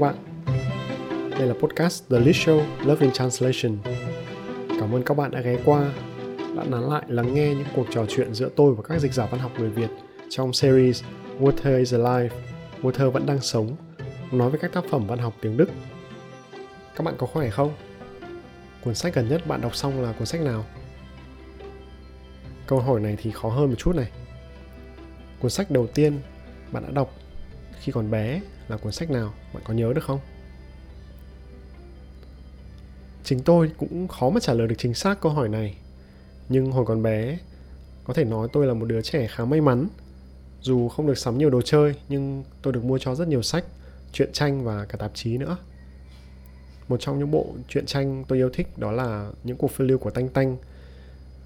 các bạn. Đây là podcast The List Show Love in Translation. Cảm ơn các bạn đã ghé qua, đã nán lại lắng nghe những cuộc trò chuyện giữa tôi và các dịch giả văn học người Việt trong series Water is Alive, Water vẫn đang sống, nói về các tác phẩm văn học tiếng Đức. Các bạn có khỏe không? Cuốn sách gần nhất bạn đọc xong là cuốn sách nào? Câu hỏi này thì khó hơn một chút này. Cuốn sách đầu tiên bạn đã đọc khi còn bé là cuốn sách nào? Bạn có nhớ được không? Chính tôi cũng khó mà trả lời được chính xác câu hỏi này. Nhưng hồi còn bé, có thể nói tôi là một đứa trẻ khá may mắn. Dù không được sắm nhiều đồ chơi, nhưng tôi được mua cho rất nhiều sách, truyện tranh và cả tạp chí nữa. Một trong những bộ truyện tranh tôi yêu thích đó là những cuộc phiêu lưu của tanh tanh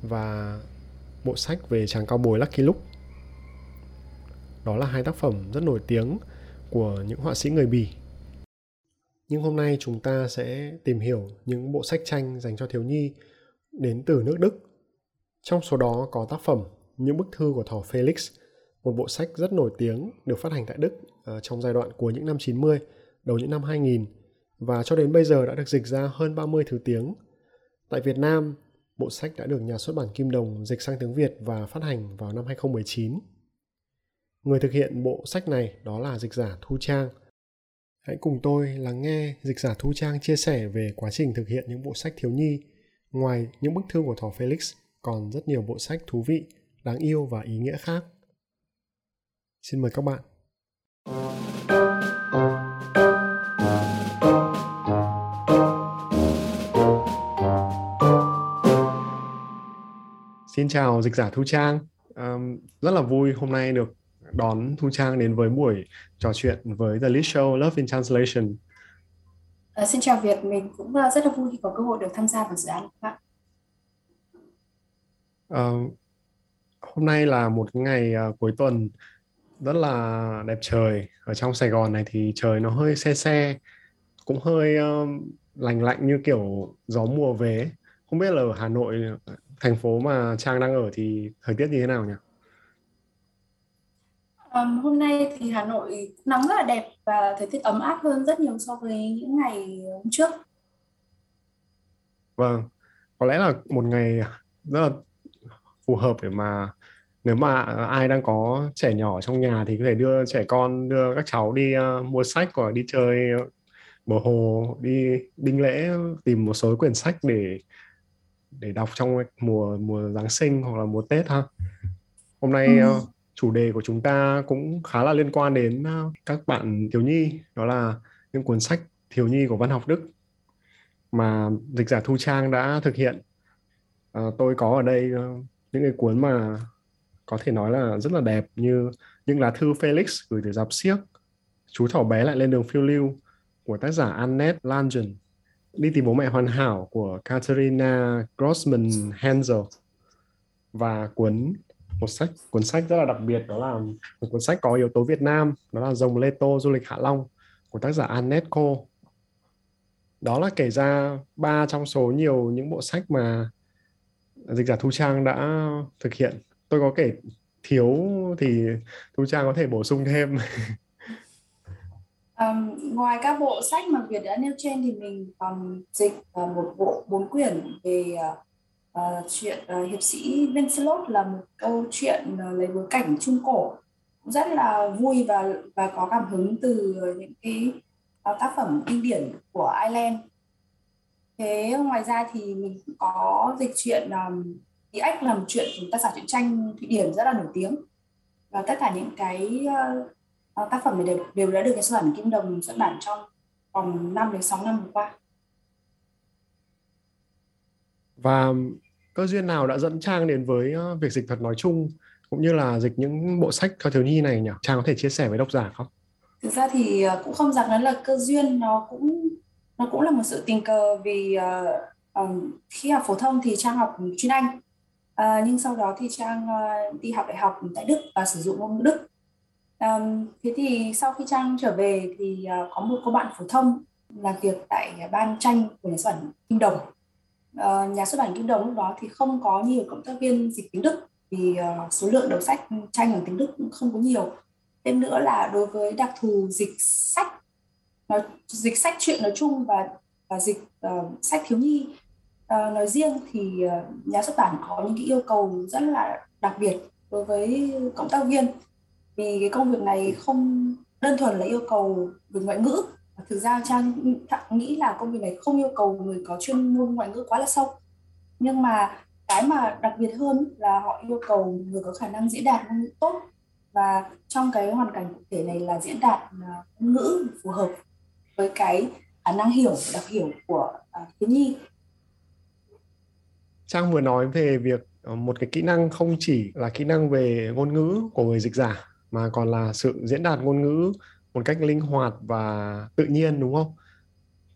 và bộ sách về chàng cao bồi Lucky Luke đó là hai tác phẩm rất nổi tiếng của những họa sĩ người Bỉ. Nhưng hôm nay chúng ta sẽ tìm hiểu những bộ sách tranh dành cho thiếu nhi đến từ nước Đức. Trong số đó có tác phẩm Những bức thư của thỏ Felix, một bộ sách rất nổi tiếng được phát hành tại Đức à, trong giai đoạn cuối những năm 90, đầu những năm 2000 và cho đến bây giờ đã được dịch ra hơn 30 thứ tiếng. Tại Việt Nam, bộ sách đã được nhà xuất bản Kim Đồng dịch sang tiếng Việt và phát hành vào năm 2019. Người thực hiện bộ sách này đó là dịch giả Thu Trang. Hãy cùng tôi lắng nghe dịch giả Thu Trang chia sẻ về quá trình thực hiện những bộ sách thiếu nhi. Ngoài những bức thư của thỏ Felix, còn rất nhiều bộ sách thú vị, đáng yêu và ý nghĩa khác. Xin mời các bạn. Xin chào dịch giả Thu Trang. Um, rất là vui hôm nay được đón Thu Trang đến với buổi trò chuyện với The List Show Love in Translation. À, xin chào Việt, mình cũng ờ, rất là vui khi có cơ hội được tham gia vào dự án của bạn. À, hôm nay là một ngày uh, cuối tuần rất là đẹp trời. Ở trong Sài Gòn này thì trời nó hơi xe xe, cũng hơi uh, lành lạnh như kiểu gió mùa về. Không biết là ở Hà Nội, thành phố mà Trang đang ở thì thời tiết như thế nào nhỉ? Um, hôm nay thì Hà Nội nắng rất là đẹp và thời tiết ấm áp hơn rất nhiều so với những ngày hôm trước. Vâng, có lẽ là một ngày rất là phù hợp để mà nếu mà ai đang có trẻ nhỏ trong nhà thì có thể đưa trẻ con đưa các cháu đi uh, mua sách hoặc đi chơi bờ hồ đi đinh lễ tìm một số quyển sách để để đọc trong mùa mùa Giáng sinh hoặc là mùa Tết ha. Hôm nay ừ. uh, chủ đề của chúng ta cũng khá là liên quan đến à, các bạn thiếu nhi đó là những cuốn sách thiếu nhi của văn học Đức mà dịch giả Thu Trang đã thực hiện. À, tôi có ở đây à, những cái cuốn mà có thể nói là rất là đẹp như những lá thư Felix gửi từ dạp siếc, chú thỏ bé lại lên đường phiêu lưu của tác giả Annette Langen, đi tìm bố mẹ hoàn hảo của Katerina Grossman Hansel và cuốn một sách cuốn sách rất là đặc biệt đó là một cuốn sách có yếu tố Việt Nam đó là Rồng Lê Tô Du lịch Hạ Long của tác giả Annette Cô đó là kể ra ba trong số nhiều những bộ sách mà dịch giả Thu Trang đã thực hiện. Tôi có kể thiếu thì Thu Trang có thể bổ sung thêm. Um, ngoài các bộ sách mà Việt đã nêu trên thì mình còn dịch uh, một bộ bốn quyển về uh, uh, chuyện uh, hiệp sĩ Lancelot là một câu chuyện uh, lấy bối cảnh trung cổ rất là vui và và có cảm hứng từ những cái uh, tác phẩm kinh điển của Ireland. Thế ngoài ra thì mình cũng có dịch chuyện um, Tí Ách làm chuyện của tác giả truyện tranh Thụy Điển rất là nổi tiếng và tất cả những cái uh, tác phẩm này đều, đều đã được cái xuất bản Kim Đồng xuất bản trong vòng 5 đến 6 năm vừa qua. Và cơ duyên nào đã dẫn Trang đến với ờ, việc dịch thuật nói chung cũng như là dịch những bộ sách cho thiếu nhi này nhỉ? Trang có thể chia sẻ với độc giả không? Thực ra thì ờ, cũng không rằng nó là cơ duyên, nó cũng nó cũng là một sự tình cờ vì uh, um, khi học phổ thông thì Trang học chuyên Anh uh, nhưng sau đó thì Trang uh, đi học đại học tại Đức và sử dụng ngôn ngữ Đức. Um, thế thì sau khi Trang trở về thì uh, có một cô bạn phổ thông làm việc tại ban tranh của nhà xuất bản Kim Đồng uh, nhà xuất bản Kim Đồng lúc đó thì không có nhiều cộng tác viên dịch tiếng Đức vì uh, số lượng đầu sách tranh bằng tiếng Đức cũng không có nhiều. Thêm nữa là đối với đặc thù dịch sách nói dịch sách truyện nói chung và và dịch uh, sách thiếu nhi uh, nói riêng thì uh, nhà xuất bản có những cái yêu cầu rất là đặc biệt đối với cộng tác viên. Vì cái công việc này không đơn thuần là yêu cầu về ngoại ngữ thực ra trang nghĩ là công việc này không yêu cầu người có chuyên môn ngoại ngữ quá là sâu. Nhưng mà cái mà đặc biệt hơn là họ yêu cầu người có khả năng diễn đạt ngôn ngữ tốt. Và trong cái hoàn cảnh cụ thể này là diễn đạt à, ngôn ngữ phù hợp với cái khả năng hiểu đọc hiểu của à, thiếu nhi. Trang vừa nói về việc ờ, một cái kỹ năng không chỉ là kỹ năng về ngôn ngữ của người dịch giả, mà còn là sự diễn đạt ngôn ngữ một cách linh hoạt và tự nhiên đúng không?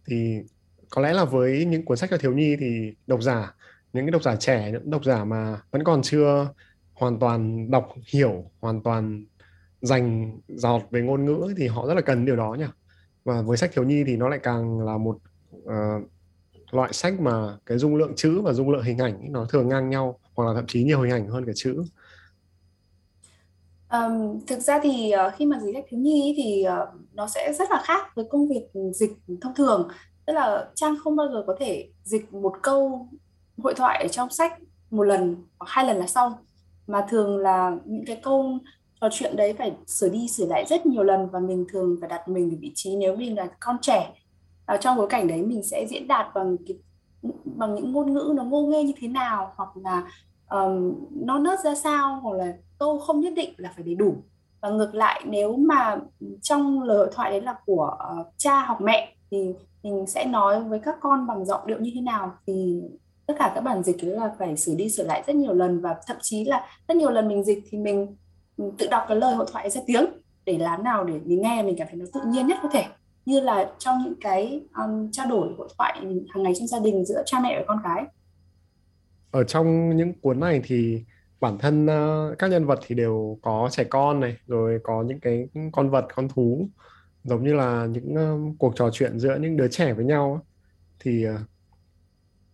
Thì có lẽ là với những cuốn sách cho thiếu nhi thì độc giả những cái độc giả trẻ những độc giả mà vẫn còn chưa hoàn toàn đọc hiểu hoàn toàn dành giọt về ngôn ngữ thì họ rất là cần điều đó nhỉ và với sách thiếu nhi thì nó lại càng là một uh, loại sách mà cái dung lượng chữ và dung lượng hình ảnh nó thường ngang nhau hoặc là thậm chí nhiều hình ảnh hơn cả chữ Um, thực ra thì uh, khi mà dịch sách thiếu nhi thì uh, nó sẽ rất là khác với công việc dịch thông thường. Tức là trang không bao giờ có thể dịch một câu hội thoại ở trong sách một lần hoặc hai lần là xong. Mà thường là những cái câu trò chuyện đấy phải sửa đi sửa lại rất nhiều lần và mình thường phải đặt mình ở vị trí nếu mình là con trẻ. Ở trong bối cảnh đấy mình sẽ diễn đạt bằng cái, bằng những ngôn ngữ nó ngô nghê như thế nào hoặc là um, nó nớt ra sao hoặc là tôi không nhất định là phải đầy đủ. Và ngược lại nếu mà trong lời hội thoại đấy là của uh, cha hoặc mẹ thì mình sẽ nói với các con bằng giọng điệu như thế nào thì tất cả các bản dịch là phải sửa đi sửa lại rất nhiều lần và thậm chí là rất nhiều lần mình dịch thì mình, ừ, tự đọc cái lời hội thoại ra tiếng để làm nào để mình nghe mình cảm thấy nó tự nhiên nhất có thể. Như là trong những cái um, trao đổi hội thoại hàng ngày trong gia đình giữa cha mẹ và con cái. Ở trong những cuốn này thì bản thân uh, các nhân vật thì đều có trẻ con này rồi có những cái con vật con thú. Giống như là những uh, cuộc trò chuyện giữa những đứa trẻ với nhau thì uh,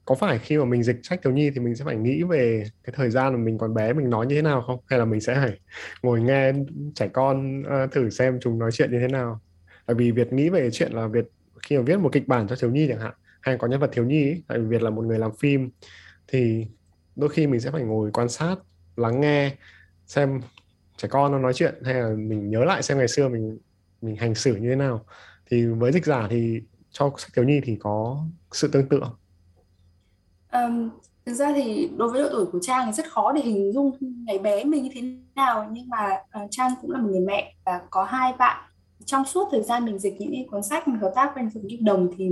có phải khi mà mình dịch sách thiếu nhi thì mình sẽ phải nghĩ về cái thời gian mà mình còn bé mình nói như thế nào không? Hay là mình sẽ phải ngồi nghe trẻ con uh, thử xem chúng nói chuyện như thế nào? Tại vì việt nghĩ về chuyện là việt khi mà viết một kịch bản cho thiếu nhi chẳng hạn hay có nhân vật thiếu nhi ấy, tại vì việt là một người làm phim thì đôi khi mình sẽ phải ngồi quan sát lắng nghe xem trẻ con nó nói chuyện hay là mình nhớ lại xem ngày xưa mình mình hành xử như thế nào. Thì với dịch giả thì cho sách thiếu nhi thì có sự tương tự Um, thực ra thì đối với độ tuổi của Trang thì rất khó để hình dung ngày bé mình như thế nào. Nhưng mà uh, Trang cũng là một người mẹ và có hai bạn. Trong suốt thời gian mình dịch những cuốn sách mình hợp tác với Phượng Kim Đồng thì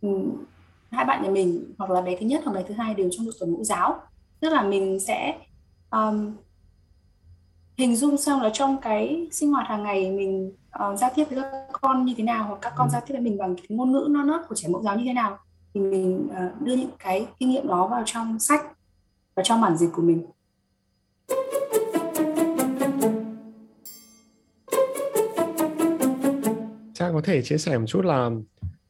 um, hai bạn nhà mình hoặc là bé thứ nhất hoặc bé thứ hai đều trong độ tuổi mẫu giáo. Tức là mình sẽ um, hình dung xong là trong cái sinh hoạt hàng ngày mình uh, giao tiếp với các con như thế nào hoặc các con ừ. giao tiếp với mình bằng cái ngôn ngữ non nớt của trẻ mẫu giáo như thế nào thì mình uh, đưa những cái kinh nghiệm đó vào trong sách và trong bản dịch của mình Trang có thể chia sẻ một chút là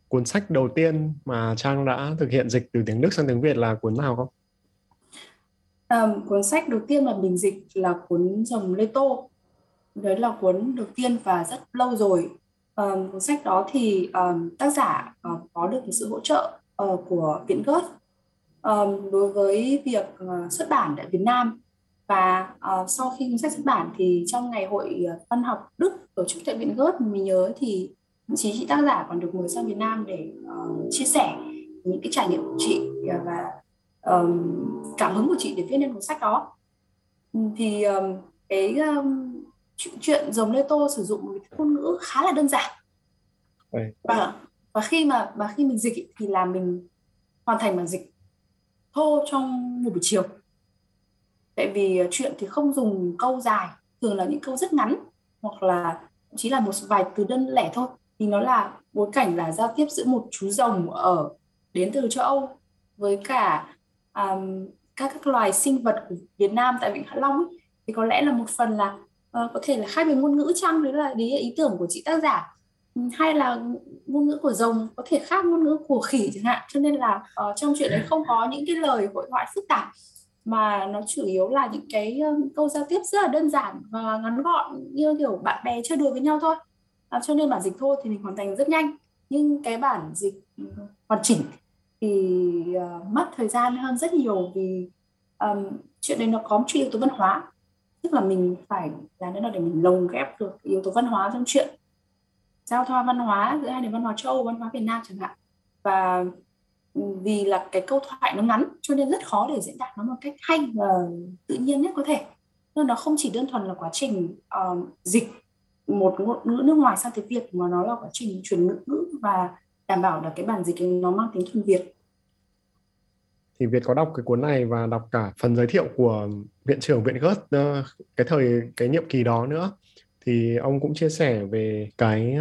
cuốn sách đầu tiên mà Trang đã thực hiện dịch từ tiếng Đức sang tiếng Việt là cuốn nào không? Um, cuốn sách đầu tiên mà mình dịch là cuốn Rồng Lê Tô. Đấy là cuốn đầu tiên và rất lâu rồi. Um, cuốn sách đó thì um, tác giả uh, có được sự hỗ trợ uh, của Viện Gớt um, đối với việc uh, xuất bản tại Việt Nam và uh, sau khi cuốn sách xuất bản thì trong ngày hội văn học Đức tổ chức tại Viện Gớt mình nhớ thì chí chị tác giả còn được mời sang Việt Nam để uh, chia sẻ những cái trải nghiệm của chị và um, cảm hứng của chị để viết nên cuốn sách đó. Thì um, cái um, chuyện rồng lê tô sử dụng một cái ngôn ngữ khá là đơn giản. Và và khi mà và khi mình dịch thì là mình hoàn thành bằng dịch thô trong một buổi chiều. Tại vì chuyện thì không dùng câu dài thường là những câu rất ngắn hoặc là chỉ là một vài từ đơn lẻ thôi. Thì nó là bối cảnh là giao tiếp giữa một chú rồng ở đến từ châu Âu với cả um, các các loài sinh vật của Việt Nam tại Vịnh Hạ Long ấy, thì có lẽ là một phần là uh, có thể là khác về ngôn ngữ chăng? Đấy là đấy là ý tưởng của chị tác giả. Hay là ngôn ngữ của rồng có thể khác ngôn ngữ của khỉ chẳng hạn? Cho nên là uh, trong chuyện đấy không có những cái lời hội thoại phức tạp mà nó chủ yếu là những cái uh, câu giao tiếp rất là đơn giản và ngắn gọn như kiểu bạn bè chơi đùa với nhau thôi. Uh, cho nên bản dịch thôi thì mình hoàn thành rất nhanh. Nhưng cái bản dịch ừ, hoàn chỉnh thì uh, ờ, mất thời gian hơn rất nhiều vì um, chuyện đấy nó có một chút yếu tố văn hóa. Tức là mình phải làm thế nào để mình lồng ghép được yếu tố văn hóa trong chuyện giao thoa văn hóa giữa hai nền văn hóa châu Âu văn hóa Việt Nam chẳng hạn. Và ừ, vì là cái câu thoại nó ngắn cho nên rất khó để diễn đạt nó một cách hay và tự nhiên nhất có thể. Nên nó không chỉ đơn thuần là quá trình uh, dịch một ngôn ngữ nước ngoài sang tiếng Việt mà nó là quá trình chuyển ngữ ngữ và đảm bảo là cái bản dịch nó mang tính thuần Việt. Thì Việt có đọc cái cuốn này và đọc cả phần giới thiệu của viện trưởng viện Gớt ờ, cái thời, cái nhiệm kỳ đó nữa. Thì ông cũng chia sẻ về cái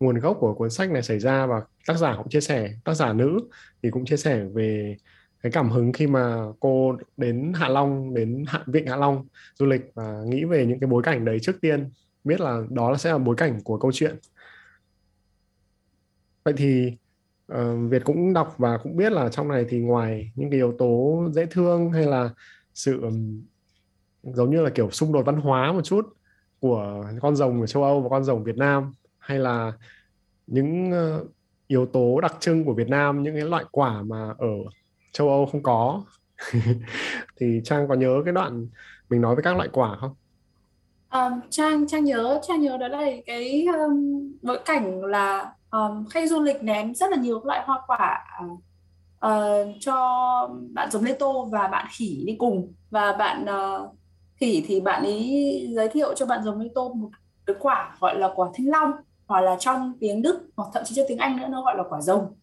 nguồn gốc của cuốn sách này xảy ra và tác giả cũng chia sẻ, tác giả nữ thì cũng chia sẻ về cái cảm hứng khi mà cô đến Hạ Long, đến Hạ Vịnh Hạ Long du lịch và nghĩ về những cái bối cảnh đấy trước tiên, biết là đó sẽ là bối cảnh của câu chuyện vậy thì uh, Việt cũng đọc và cũng biết là trong này thì ngoài những cái yếu tố dễ thương hay là sự um, giống như là kiểu xung đột văn hóa một chút của con rồng ở châu Âu và con rồng Việt Nam hay là những uh, yếu tố đặc trưng của Việt Nam những cái loại quả mà ở châu Âu không có thì Trang có nhớ cái đoạn mình nói với các loại quả không? Um, Trang Trang nhớ Trang nhớ đó là cái um, bối cảnh là um, khách du lịch ném rất là nhiều loại hoa quả uh, cho bạn giống Lê Tô và bạn khỉ đi cùng. Và bạn uh, khỉ thì bạn ấy giới thiệu cho bạn giống Lê Tô một cái quả gọi là quả thanh long hoặc là trong tiếng Đức hoặc thậm chí trong tiếng Anh nữa nó gọi là quả rồng.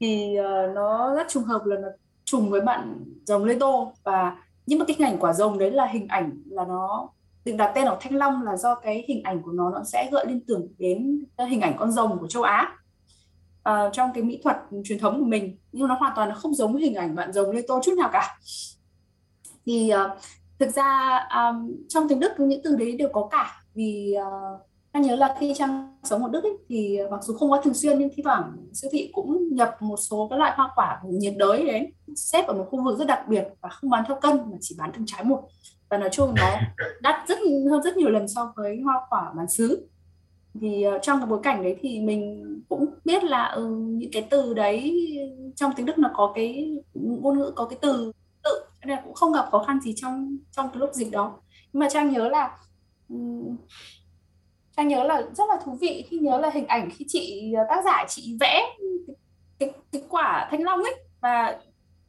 Thì uh, nó rất trùng hợp là nó trùng với bạn rồng Lê Tô. Và nhưng mà cái hình ảnh quả rồng đấy là hình ảnh là nó định đặt tên là thanh long là do cái hình ảnh của nó nó sẽ gợi liên tưởng đến ờ, hình ảnh con rồng của châu Á. Uh, trong cái mỹ thuật truyền thống của mình nhưng nó hoàn toàn là không giống với hình ảnh bạn rồng Lê Tô chút nào cả. Thì uh, thực ra um, trong tiếng Đức những từ đấy đều có cả. Vì uh, anh nhớ là khi trang sống ở Đức ấy, thì mặc dù không có thường xuyên nhưng thi thoảng siêu thị cũng nhập một số các loại hoa quả của nhiệt đới đến xếp ở một khu vực rất đặc biệt và không bán theo cân mà chỉ bán từng trái một và nói chung nó đắt rất hơn rất nhiều lần so với hoa quả bán xứ. Thì ờ, trong cái bối cảnh đấy thì mình cũng biết là ừ, những cái từ đấy trong tiếng Đức nó có cái ngôn ngữ có cái từ tự nên là cũng không gặp khó khăn gì trong trong cái lúc dịch đó. Nhưng mà trang nhớ là um, trang nhớ là rất là thú vị khi nhớ là hình ảnh khi chị ờ, tác giả chị vẽ cái, cái, cái quả thanh long ấy. Và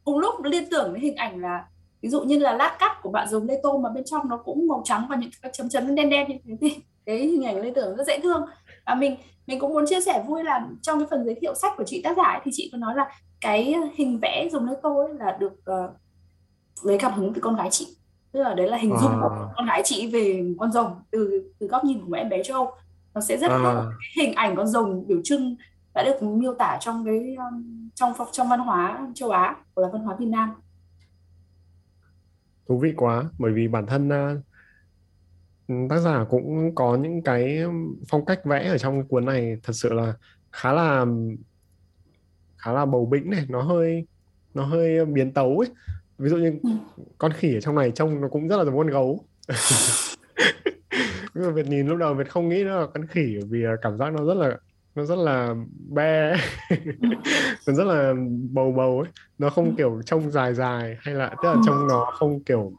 cùng lúc liên tưởng đến hình ảnh là ví dụ như là lát cắt của bạn dùng lê tô mà bên trong nó cũng màu trắng và những cái chấm chấm đen đen như thế thì cái hình ảnh liên tưởng rất dễ thương. Và mình mình cũng muốn chia sẻ vui là trong cái phần giới thiệu sách của chị tác giả ấy, thì chị có nói là cái hình vẽ dùng lê tô ấy là được uh, lấy cảm hứng từ con gái chị. Tức là đấy là hình dung à. của con gái chị về con rồng từ từ góc nhìn của em bé châu nó sẽ rất à. hình ảnh con rồng biểu trưng đã được miêu tả trong cái um, trong trong văn hóa châu Á hoặc là văn hóa Việt Nam thú vị quá. Bởi vì bản thân uh, tác giả cũng có những cái phong cách vẽ ở trong cuốn này thật sự là khá là khá là bầu bĩnh này nó hơi nó hơi biến tấu ấy. Ví dụ như ừ. con khỉ ở trong này trông nó cũng rất là giống con gấu. Việt nhìn lúc đầu Việt không nghĩ nó là con khỉ vì cảm giác nó rất là nó rất là be. Nó rất là bầu bầu ấy. Nó không kiểu trông dài dài hay là tức là trông nó không kiểu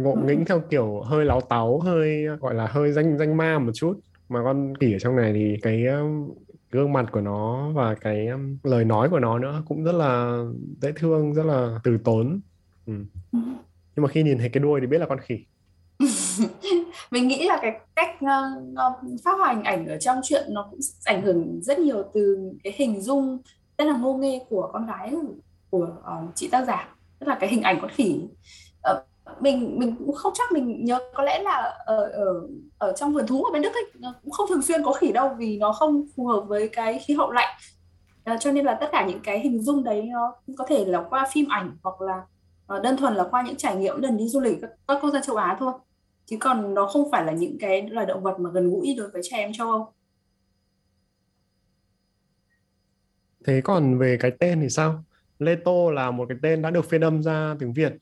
ngộ nghĩnh theo kiểu hơi láo táo hơi gọi là hơi danh danh ma một chút. Mà con khỉ ở trong này thì cái gương mặt của nó và cái lời nói của nó nữa cũng rất là dễ thương rất là từ tốn. Ừ. nhưng mà khi nhìn thấy cái đuôi thì biết là con khỉ mình nghĩ là cái cách uh, phát hành ảnh ở trong chuyện nó cũng ảnh hưởng rất nhiều từ cái hình dung rất là ngô nghê của con gái của uh, chị tác giả tức là cái hình ảnh con khỉ. Uh, mình mình cũng không chắc mình nhớ có lẽ là ở ở ở trong vườn thú ở bên Đức ấy nó cũng không thường xuyên có khỉ đâu vì nó không phù hợp với cái khí hậu lạnh. Uh, cho nên là tất cả những cái hình dung đấy nó có thể là qua phim ảnh hoặc là đơn thuần là qua những trải nghiệm lần đi du lịch các, các quốc gia châu Á thôi chứ còn nó không phải là những cái loài động vật mà gần gũi đối với trẻ em châu Âu. Thế còn về cái tên thì sao? Lê Tô là một cái tên đã được phiên âm ra tiếng Việt.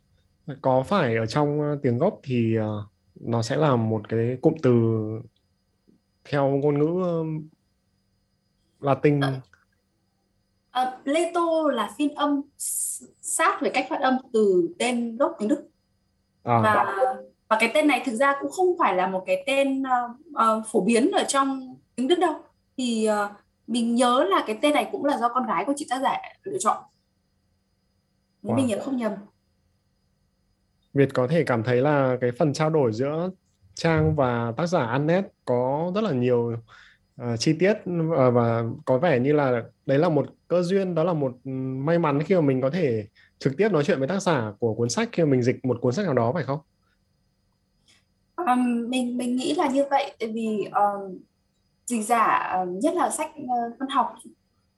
Có phải ở trong ờ, tiếng gốc thì ờ, nó sẽ là một cái cụm từ theo ngôn ngữ Latin? À, Leto là phiên âm sát về cách phát âm từ tên gốc tiếng Đức. À. và và cái tên này thực ra cũng không phải là một cái tên uh, uh, phổ biến ở trong tiếng Đức đâu thì uh, mình nhớ là cái tên này cũng là do con gái của chị tác giả lựa chọn wow. mình nhớ không nhầm Việt có thể cảm thấy là cái phần trao đổi giữa Trang và tác giả Annette có rất là nhiều uh, chi tiết uh, và có vẻ như là đấy là một cơ duyên đó là một may mắn khi mà mình có thể trực tiếp nói chuyện với tác giả của cuốn sách khi mà mình dịch một cuốn sách nào đó phải không? Um, mình mình nghĩ là như vậy tại vì um, dịch giả um, nhất là sách uh, văn học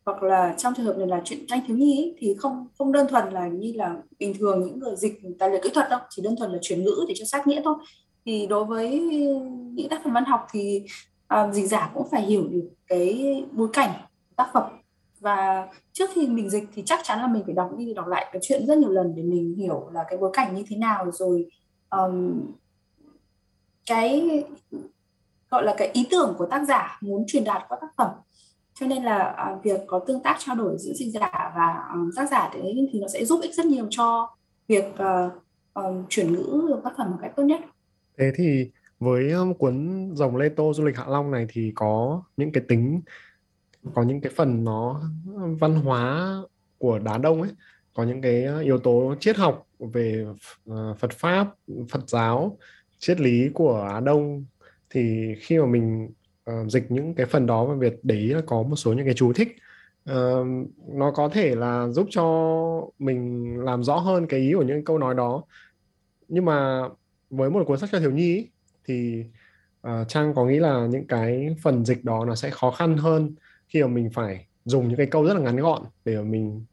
hoặc là trong trường hợp này là chuyện tranh thiếu nhi ấy, thì không không đơn thuần là như là bình thường những người dịch tài liệu kỹ thuật đâu chỉ đơn thuần là chuyển ngữ để cho sát nghĩa thôi. Thì đối với những tác phẩm văn học thì um, dịch giả cũng phải hiểu được cái bối cảnh tác phẩm. Và trước khi mình dịch thì chắc chắn là mình phải đọc đi đọc lại cái chuyện rất nhiều lần để mình hiểu là cái bối cảnh như thế nào rồi um, cái gọi là cái ý tưởng của tác giả muốn truyền đạt qua tác phẩm. Cho nên là à, việc có tương tác trao đổi giữa dịch giả và um, tác giả đấy thì nó sẽ giúp ích rất nhiều cho việc uh, um, chuyển ngữ tác phẩm một cách tốt nhất. Thế thì với cuốn dòng Lê Tô du lịch Hạ Long này thì có những cái tính có những cái phần nó văn hóa của đá đông ấy có những cái yếu tố triết học về ờ, Phật pháp Phật giáo triết lý của Á Đông thì khi mà mình uh, dịch những cái phần đó và Việt để ý là có một số những cái chú thích uh, nó có thể là giúp cho mình làm rõ hơn cái ý của những câu nói đó. Nhưng mà với một cuốn sách cho thiếu nhi ý, thì uh, Trang có nghĩ là những cái phần dịch đó nó sẽ khó khăn hơn khi mà mình phải dùng những cái câu rất là ngắn gọn để mà mình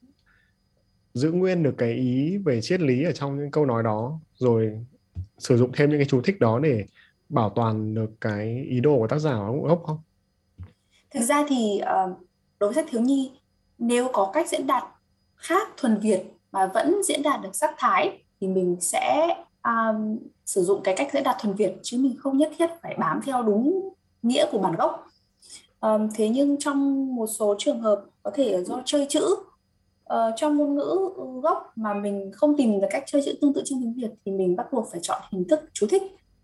giữ nguyên được cái ý về triết lý ở trong những câu nói đó rồi sử dụng thêm những cái chú thích đó để bảo toàn được cái ý đồ của tác giả gốc không? Thực ra thì uh, đối với sách thiếu nhi nếu có cách diễn đạt khác thuần Việt mà vẫn diễn đạt được sắc thái thì mình sẽ um, sử dụng cái cách diễn đạt thuần Việt chứ mình không nhất thiết phải bám theo đúng nghĩa của bản gốc. Um, thế nhưng trong một số trường hợp có thể do chơi chữ Ờ, uh, trong ngôn ngữ gốc mà mình không tìm được cách chơi chữ tương tự trong tiếng Việt thì mình bắt buộc phải chọn hình thức chú thích.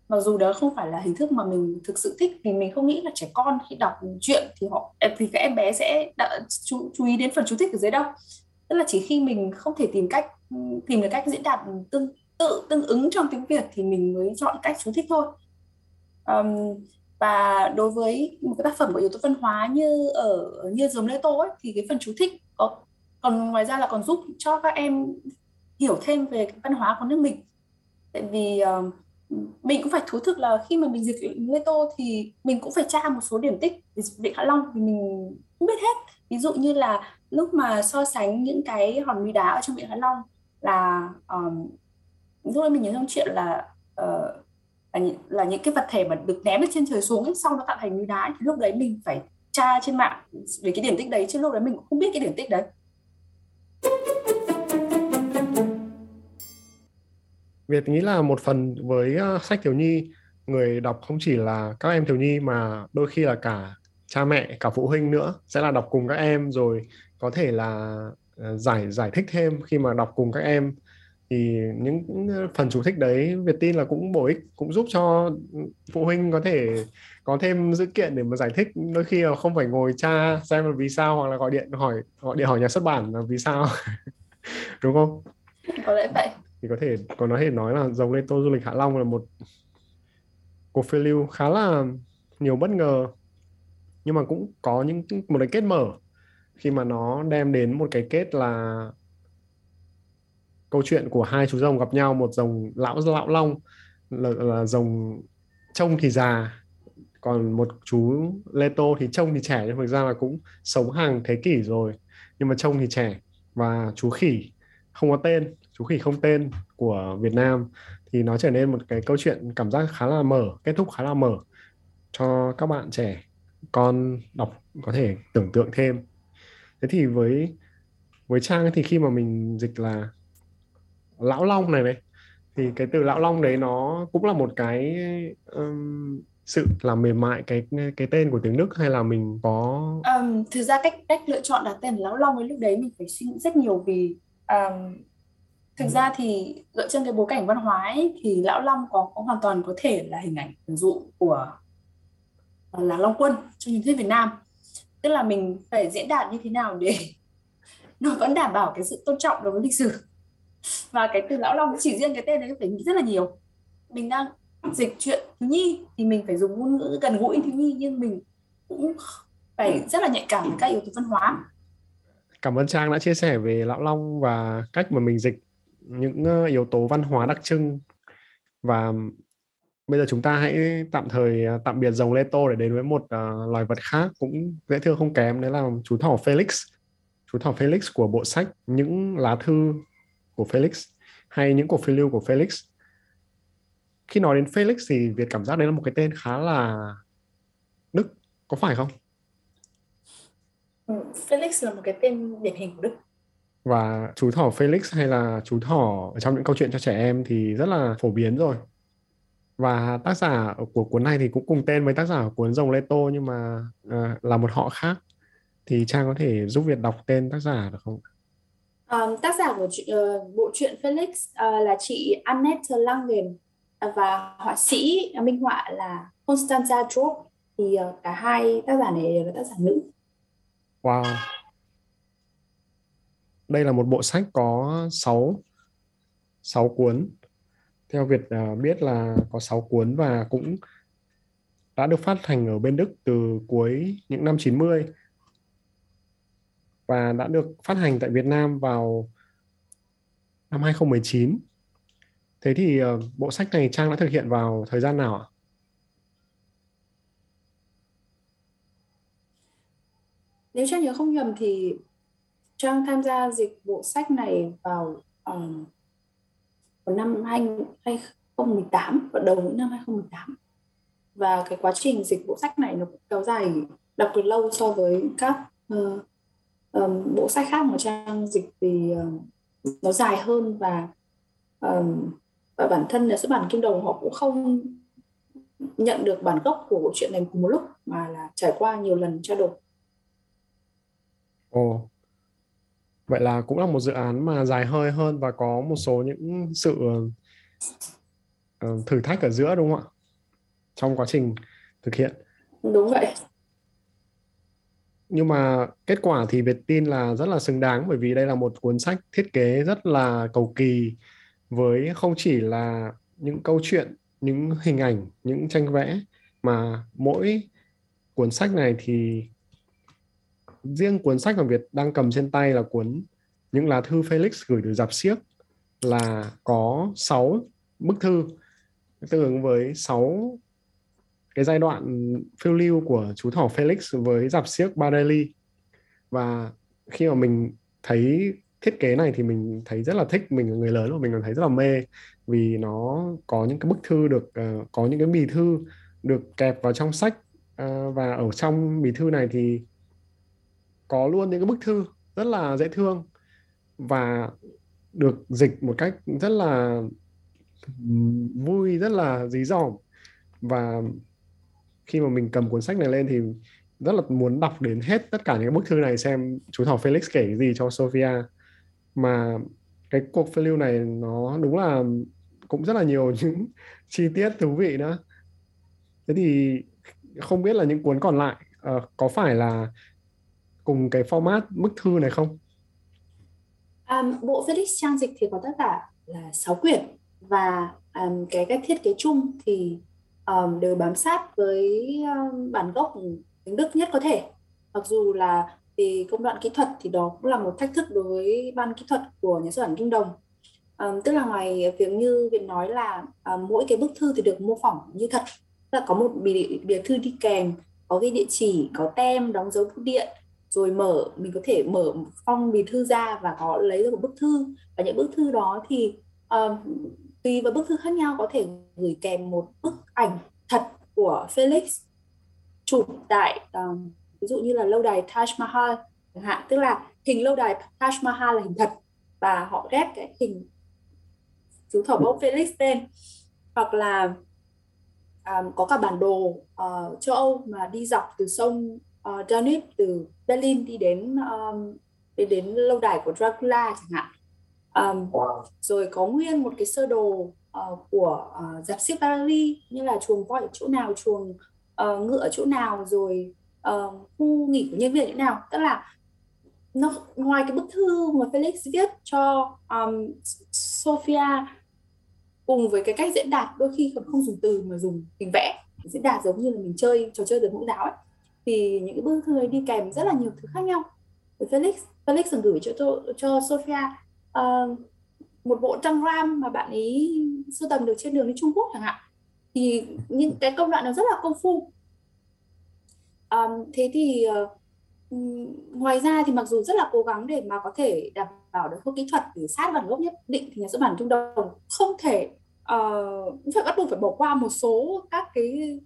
Mặc dù đó không phải là hình thức mà mình thực sự thích vì mình không nghĩ là trẻ con khi đọc truyện thì họ thì các em bé sẽ đã chú, chú ý đến phần chú thích ở dưới đâu. Tức là chỉ khi mình không thể tìm cách tìm được cách diễn đạt tương tự tương ứng trong tiếng Việt thì mình mới chọn cách chú thích thôi. Um, và đối với một cái tác phẩm của yếu tố văn hóa như ở như dòng lê tô ấy, thì cái phần chú thích có còn ngoài ra là còn giúp cho các em hiểu thêm về văn hóa của nước mình. Tại vì uh, mình cũng phải thú thực là khi mà mình dịch Lê Tô thì mình cũng phải tra một số điểm tích Vịnh Hạ Long thì mình không biết hết. Ví dụ như là lúc mà so sánh những cái hòn núi đá ở trong Vịnh Hạ Long là um, lúc mình nhớ trong chuyện là uh, là, những, là những cái vật thể mà được ném lên trên trời xuống ấy, sau nó tạo thành núi đá thì lúc đấy mình phải tra trên mạng về cái điểm tích đấy chứ lúc đấy mình cũng không biết cái điểm tích đấy. Việt nghĩ là một phần với ờ, sách thiếu nhi. Người đọc không chỉ là các em thiếu nhi mà đôi khi là cả cha mẹ, cả phụ huynh nữa sẽ là đọc cùng các em, rồi có thể là ờ, giải giải thích thêm khi mà đọc cùng các em. Thì những phần chú thích đấy, Việt tin là cũng bổ ích, cũng giúp cho phụ huynh có thể có thêm dữ kiện để mà giải thích đôi khi là không phải ngồi tra xem là vì sao hoặc là gọi điện hỏi gọi điện hỏi nhà xuất bản là vì sao. Đúng không? Có lẽ vậy. Thì có thể có nói thể nói là dòng Lê Tô du lịch Hạ Long là một cuộc phiêu lưu khá là nhiều bất ngờ. Nhưng mà cũng có những một cái kết mở khi mà nó đem đến một cái kết là câu chuyện của hai chú rồng gặp nhau một rồng lão lão long là, là rồng trông thì già còn một chú Leto thì trông thì trẻ nhưng thực ra là cũng sống hàng thế kỷ rồi. Nhưng mà trông thì trẻ. Và chú khỉ không có tên chú khỉ không tên của Việt Nam. Thì nó trở nên một cái câu chuyện cảm giác khá là mở kết thúc khá là mở cho các bạn trẻ. Con đọc có thể tưởng tượng thêm. Thế thì với với trang thì khi mà mình dịch là lão long này này thì cái từ lão long đấy nó cũng là một cái um, sự làm mềm mại cái cái tên của tiếng Đức hay là mình có um, thực ra cách cách lựa chọn đặt tên Lão Long ấy lúc đấy mình phải suy nghĩ rất nhiều vì um, thực ra thì dựa trên cái bối cảnh văn hóa ấy, thì Lão Long có, có hoàn toàn có thể là hình ảnh ví dụ của ờ, là Long Quân trong truyền thuyết Việt Nam. Tức là mình phải diễn đạt như thế nào để nó vẫn đảm bảo cái sự tôn trọng đối với lịch sử. Và cái từ lão long chỉ riêng cái tên đấy phải nghĩ rất là nhiều. Mình đang dịch chuyện thiếu nhi thì mình phải dùng ngôn ngữ gần gũi thiếu nhi nhưng mình cũng phải rất là nhạy cảm với các yếu tố văn hóa. Cảm ơn trang đã chia sẻ về lão long và cách mà mình dịch những ờ, yếu tố văn hóa đặc trưng. Và bây giờ chúng ta hãy tạm thời ờ, tạm biệt rồng lê tô để đến với một uh, loài vật khác cũng dễ thương không kém đấy là chú thỏ Felix. Chú thỏ Felix của bộ sách những lá thư của Felix hay những cuộc phiêu lưu của Felix khi nói đến Felix thì Việt cảm giác đấy là một cái tên khá là Đức có phải không? Ừ, Felix là một cái tên điển hình của Đức và chú thỏ Felix hay là chú thỏ ở trong những câu chuyện cho trẻ em thì rất là phổ biến rồi và tác giả của cuốn này thì cũng cùng tên với tác giả của cuốn rồng Lê Tô nhưng mà uh, là một họ khác thì Trang có thể giúp Việt đọc tên tác giả được không? Um, tác giả của uh, bộ truyện Felix uh, là chị Annette Langen và họa sĩ minh họa là Constanza Drop thì ờ, cả hai tác giả này đều là tác giả nữ. Wow. Đây là một bộ sách có 6 6 cuốn. Theo Việt ờ, biết là có 6 cuốn và cũng đã được phát hành ở bên Đức từ cuối những năm 90 và đã được phát hành tại Việt Nam vào năm 2019. Thế thì uh, bộ sách này Trang đã thực hiện vào thời gian nào ạ? Nếu Trang nhớ không nhầm thì Trang tham gia dịch bộ sách này vào um, vào năm 2018, vào đầu năm 2018. Và cái quá trình dịch bộ sách này nó cũng kéo dài đặc biệt lâu so với các uh, um, bộ sách khác mà trang dịch thì uh, nó dài hơn và um, và bản thân nhà xuất bản Kim Đồng họ cũng không nhận được bản gốc của bộ truyện này cùng một lúc mà là trải qua nhiều lần trao đổi. Ồ, vậy là cũng là một dự án mà dài hơi hơn và có một số những sự uh, thử thách ở giữa đúng không ạ? Trong quá trình thực hiện. Đúng vậy nhưng mà kết quả thì Việt tin là rất là xứng đáng bởi vì đây là một cuốn sách thiết kế rất là cầu kỳ với không chỉ là những câu chuyện, những hình ảnh, những tranh vẽ mà mỗi cuốn sách này thì riêng cuốn sách mà Việt đang cầm trên tay là cuốn những lá thư Felix gửi từ dạp xiếc là có 6 bức thư tương ứng với 6 cái giai đoạn phiêu lưu của chú thỏ Felix với dạp xiếc Barelli và khi mà mình thấy thiết kế này thì mình thấy rất là thích mình là người lớn và mình còn thấy rất là mê. Vì nó có những cái bức thư được uh, có những cái bì thư được kẹp vào trong sách uh, và ở trong bì thư này thì có luôn những cái bức thư rất là dễ thương và được dịch một cách rất là vui rất là dí dỏm. Và khi mà mình cầm cuốn sách này lên thì rất là muốn đọc đến hết tất cả những bức thư này xem chú thỏ Felix kể cái gì cho Sophia mà cái cuộc phiêu lưu này nó đúng là cũng rất là nhiều những chi tiết thú vị nữa thế thì không biết là những cuốn còn lại uh, có phải là cùng cái format bức thư này không? Um, bộ Felix trang dịch thì có tất cả là 6 quyển và um, cái cách thiết kế chung thì um, đều bám sát với um, bản gốc tiếng Đức nhất có thể mặc dù là về công đoạn kỹ thuật thì đó cũng là một thách thức đối với ban kỹ thuật của nhà xuất bản Kim Đồng. À, tức là ngoài việc như việc nói là à, mỗi cái bức thư thì được mô phỏng như thật. Tức là có một bìa, bìa thư đi kèm có ghi địa chỉ có tem đóng dấu bưu điện rồi mở mình có thể mở phong bì thư ra và có lấy được một bức thư. Và những bức thư đó thì um, tùy vào bức thư khác nhau có thể gửi kèm một bức ảnh thật của Felix chụp tại um, ví dụ như là lâu đài Taj Mahal chẳng hạn tức là hình lâu đài Taj Mahal là hình thật và họ ghép cái hình chú thỏ bông Felix tên hoặc là um, có cả bản đồ uh, châu Âu mà đi dọc từ sông uh, Danube từ Berlin đi đến ờ, um, đến đến lâu đài của Dracula chẳng hạn um, wow. rồi có nguyên một cái sơ đồ uh, của uh, giáp xếp Paris như là chuồng voi ở chỗ nào chuồng uh, ngựa ở chỗ nào rồi uh, khu nghỉ của nhân viên như thế nào? Tức là nó ngoài cái bức thư mà Felix viết cho um, Sophia cùng với cái cách diễn đạt đôi khi còn không dùng từ mà dùng hình vẽ diễn đạt giống như là mình chơi trò chơi được mẫu đáo ấy thì những cái bức thư ấy đi kèm rất là nhiều thứ khác nhau. Với Felix Felix còn gửi cho cho Sophia uh, một bộ trang ram mà bạn ấy sưu tầm được trên đường đi Trung Quốc chẳng hạn. Thì những cái công đoạn nó rất là công phu um, thế thì uh, ngoài ra thì mặc dù rất là cố gắng để mà có thể đảm bảo được khâu kỹ thuật để sát bản gốc nhất định thì nhà xuất bản Trung Đồng không thể uh, phải bắt buộc phải bỏ qua một số các cái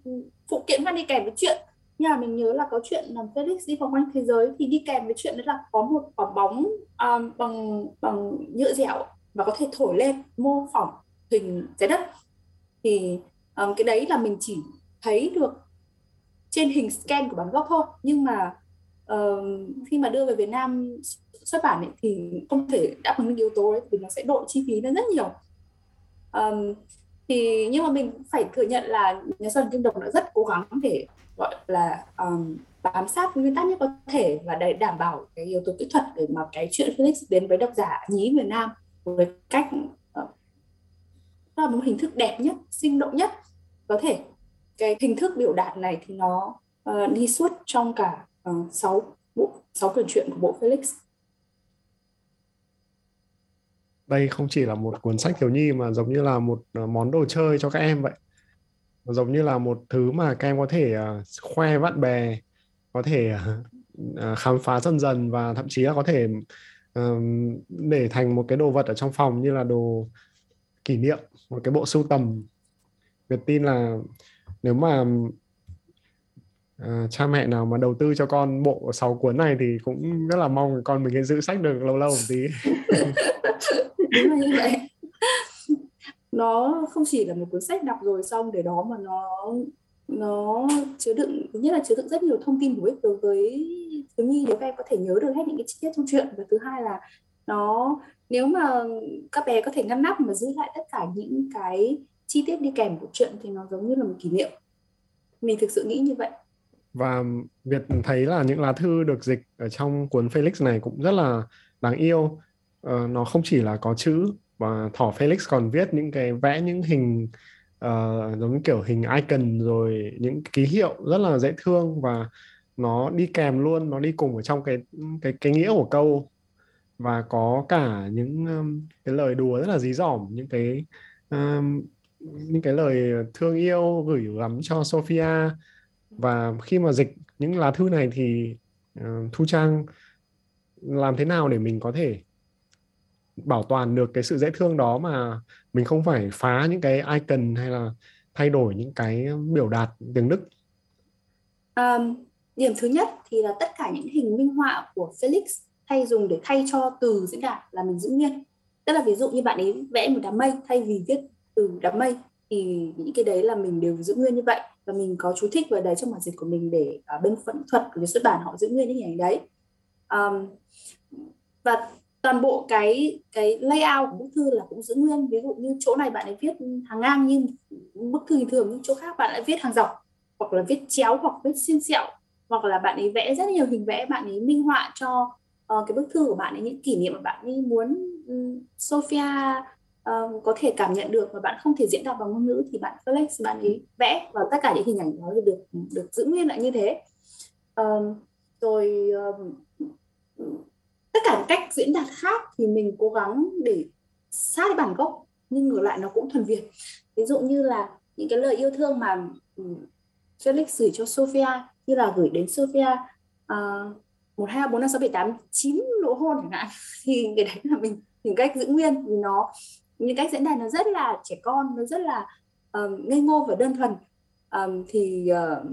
phụ kiện văn đi kèm với chuyện. Như là mình nhớ là có chuyện làm Felix đi vòng quanh thế giới thì đi kèm với chuyện đó là có một quả bóng um, bằng bằng nhựa dẻo và có thể thổi lên mô phỏng hình trái đất. Thì um, cái đấy là mình chỉ thấy được trên hình scan của bản gốc thôi nhưng mà uh, khi mà đưa về Việt Nam xuất bản ấy, thì không thể đáp ứng được yếu tố đấy vì nó sẽ đội chi phí lên rất nhiều um, thì nhưng mà mình phải thừa nhận là nhà xuất bản Kim Đồng đã rất cố gắng để gọi là um, bám sát nguyên tắc nhất có thể và để đảm bảo cái yếu tố kỹ thuật để mà cái chuyện Felix đến với độc giả nhí Việt Nam với cách uh, là một hình thức đẹp nhất, sinh động nhất có thể. Cái hình thức biểu đạt này thì nó uh, đi suốt trong cả ờ, uh, 6 bộ 6 quyển truyện của bộ Felix. Đây không chỉ là một cuốn sách thiếu nhi mà giống như là một ờ, món đồ chơi cho các em vậy giống như là một thứ mà các em có thể uh, khoe bạn bè có thể uh, khám phá dần dần và thậm chí là có thể uh, để thành một cái đồ vật ở trong phòng như là đồ kỷ niệm một cái bộ sưu tầm Việt tin là nếu mà à, cha mẹ nào mà đầu tư cho con bộ 6 cuốn này thì cũng rất là mong con mình giữ sách được lâu lâu một tí. Như vậy nó không chỉ là một cuốn sách đọc rồi xong để đó mà nó nó chứa đựng thứ nhất là chứa đựng rất nhiều thông tin bổ ích đối với thiếu nhi để các em có thể nhớ được hết những cái chi tiết trong chuyện. Và thứ hai là nó nếu mà các bé có thể ngăn nắp mà giữ lại tất cả những cái chi tiết đi kèm của chuyện thì nó giống như là một kỷ niệm. Mình thực sự nghĩ như vậy. Và Việt thấy là những lá thư được dịch ở trong cuốn Felix này cũng rất là đáng yêu. Ờ, nó không chỉ là có chữ và thỏ Felix còn viết những cái vẽ những hình uh, giống như kiểu hình icon rồi những ký hiệu rất là dễ thương và nó đi kèm luôn nó đi cùng ở trong cái cái cái nghĩa của câu. Và có cả những um, cái lời đùa rất là dí dỏm những cái um, những cái lời thương yêu gửi gắm cho Sophia và khi mà dịch những lá thư này thì uh, Thu Trang làm thế nào để mình có thể bảo toàn được cái sự dễ thương đó mà mình không phải phá những cái icon hay là thay đổi những cái biểu đạt tiếng Đức? Um, điểm thứ nhất thì là tất cả những hình minh họa của Felix thay dùng để thay cho từ diễn đạt là mình giữ nguyên. Tức là ví dụ như bạn ấy vẽ một đám mây thay vì viết từ đám mây. Thì những cái đấy là mình đều giữ nguyên như vậy. Và mình có chú thích vào đấy trong bản dịch của mình để ở bên phận thuật của xuất bản họ giữ nguyên những hình ảnh đấy. Um, và toàn bộ cái cái layout của bức thư là cũng giữ nguyên. Ví dụ như chỗ này bạn ấy viết hàng ngang nhưng bức thư bình thường những chỗ khác bạn lại viết hàng dọc hoặc là viết chéo hoặc viết xiên sẹo hoặc là bạn ấy vẽ rất nhiều hình vẽ bạn ấy minh họa cho uh, cái bức thư của bạn ấy những kỷ niệm mà bạn ấy muốn um, Sophia uh, có thể cảm nhận được và bạn không thể diễn đạt bằng ngôn ngữ thì bạn Felix bạn ấy vẽ và tất cả những hình ảnh đó được được giữ nguyên lại như thế. Um, rồi um, tất cả cách diễn đạt khác thì mình cố gắng để sát bản gốc nhưng ngược lại nó cũng thuần việt. Ví dụ như là những cái lời yêu thương mà ừ, Felix gửi cho Sophia như là gửi đến Sophia uh, một hai bốn năm sáu bảy tám chín nụ hôn chẳng hạn thì cái đấy là mình tìm cách giữ nguyên vì nó những cách diễn đạt nó rất là trẻ con nó rất là uh, ngây ngô và đơn thuần. Um, thì uh,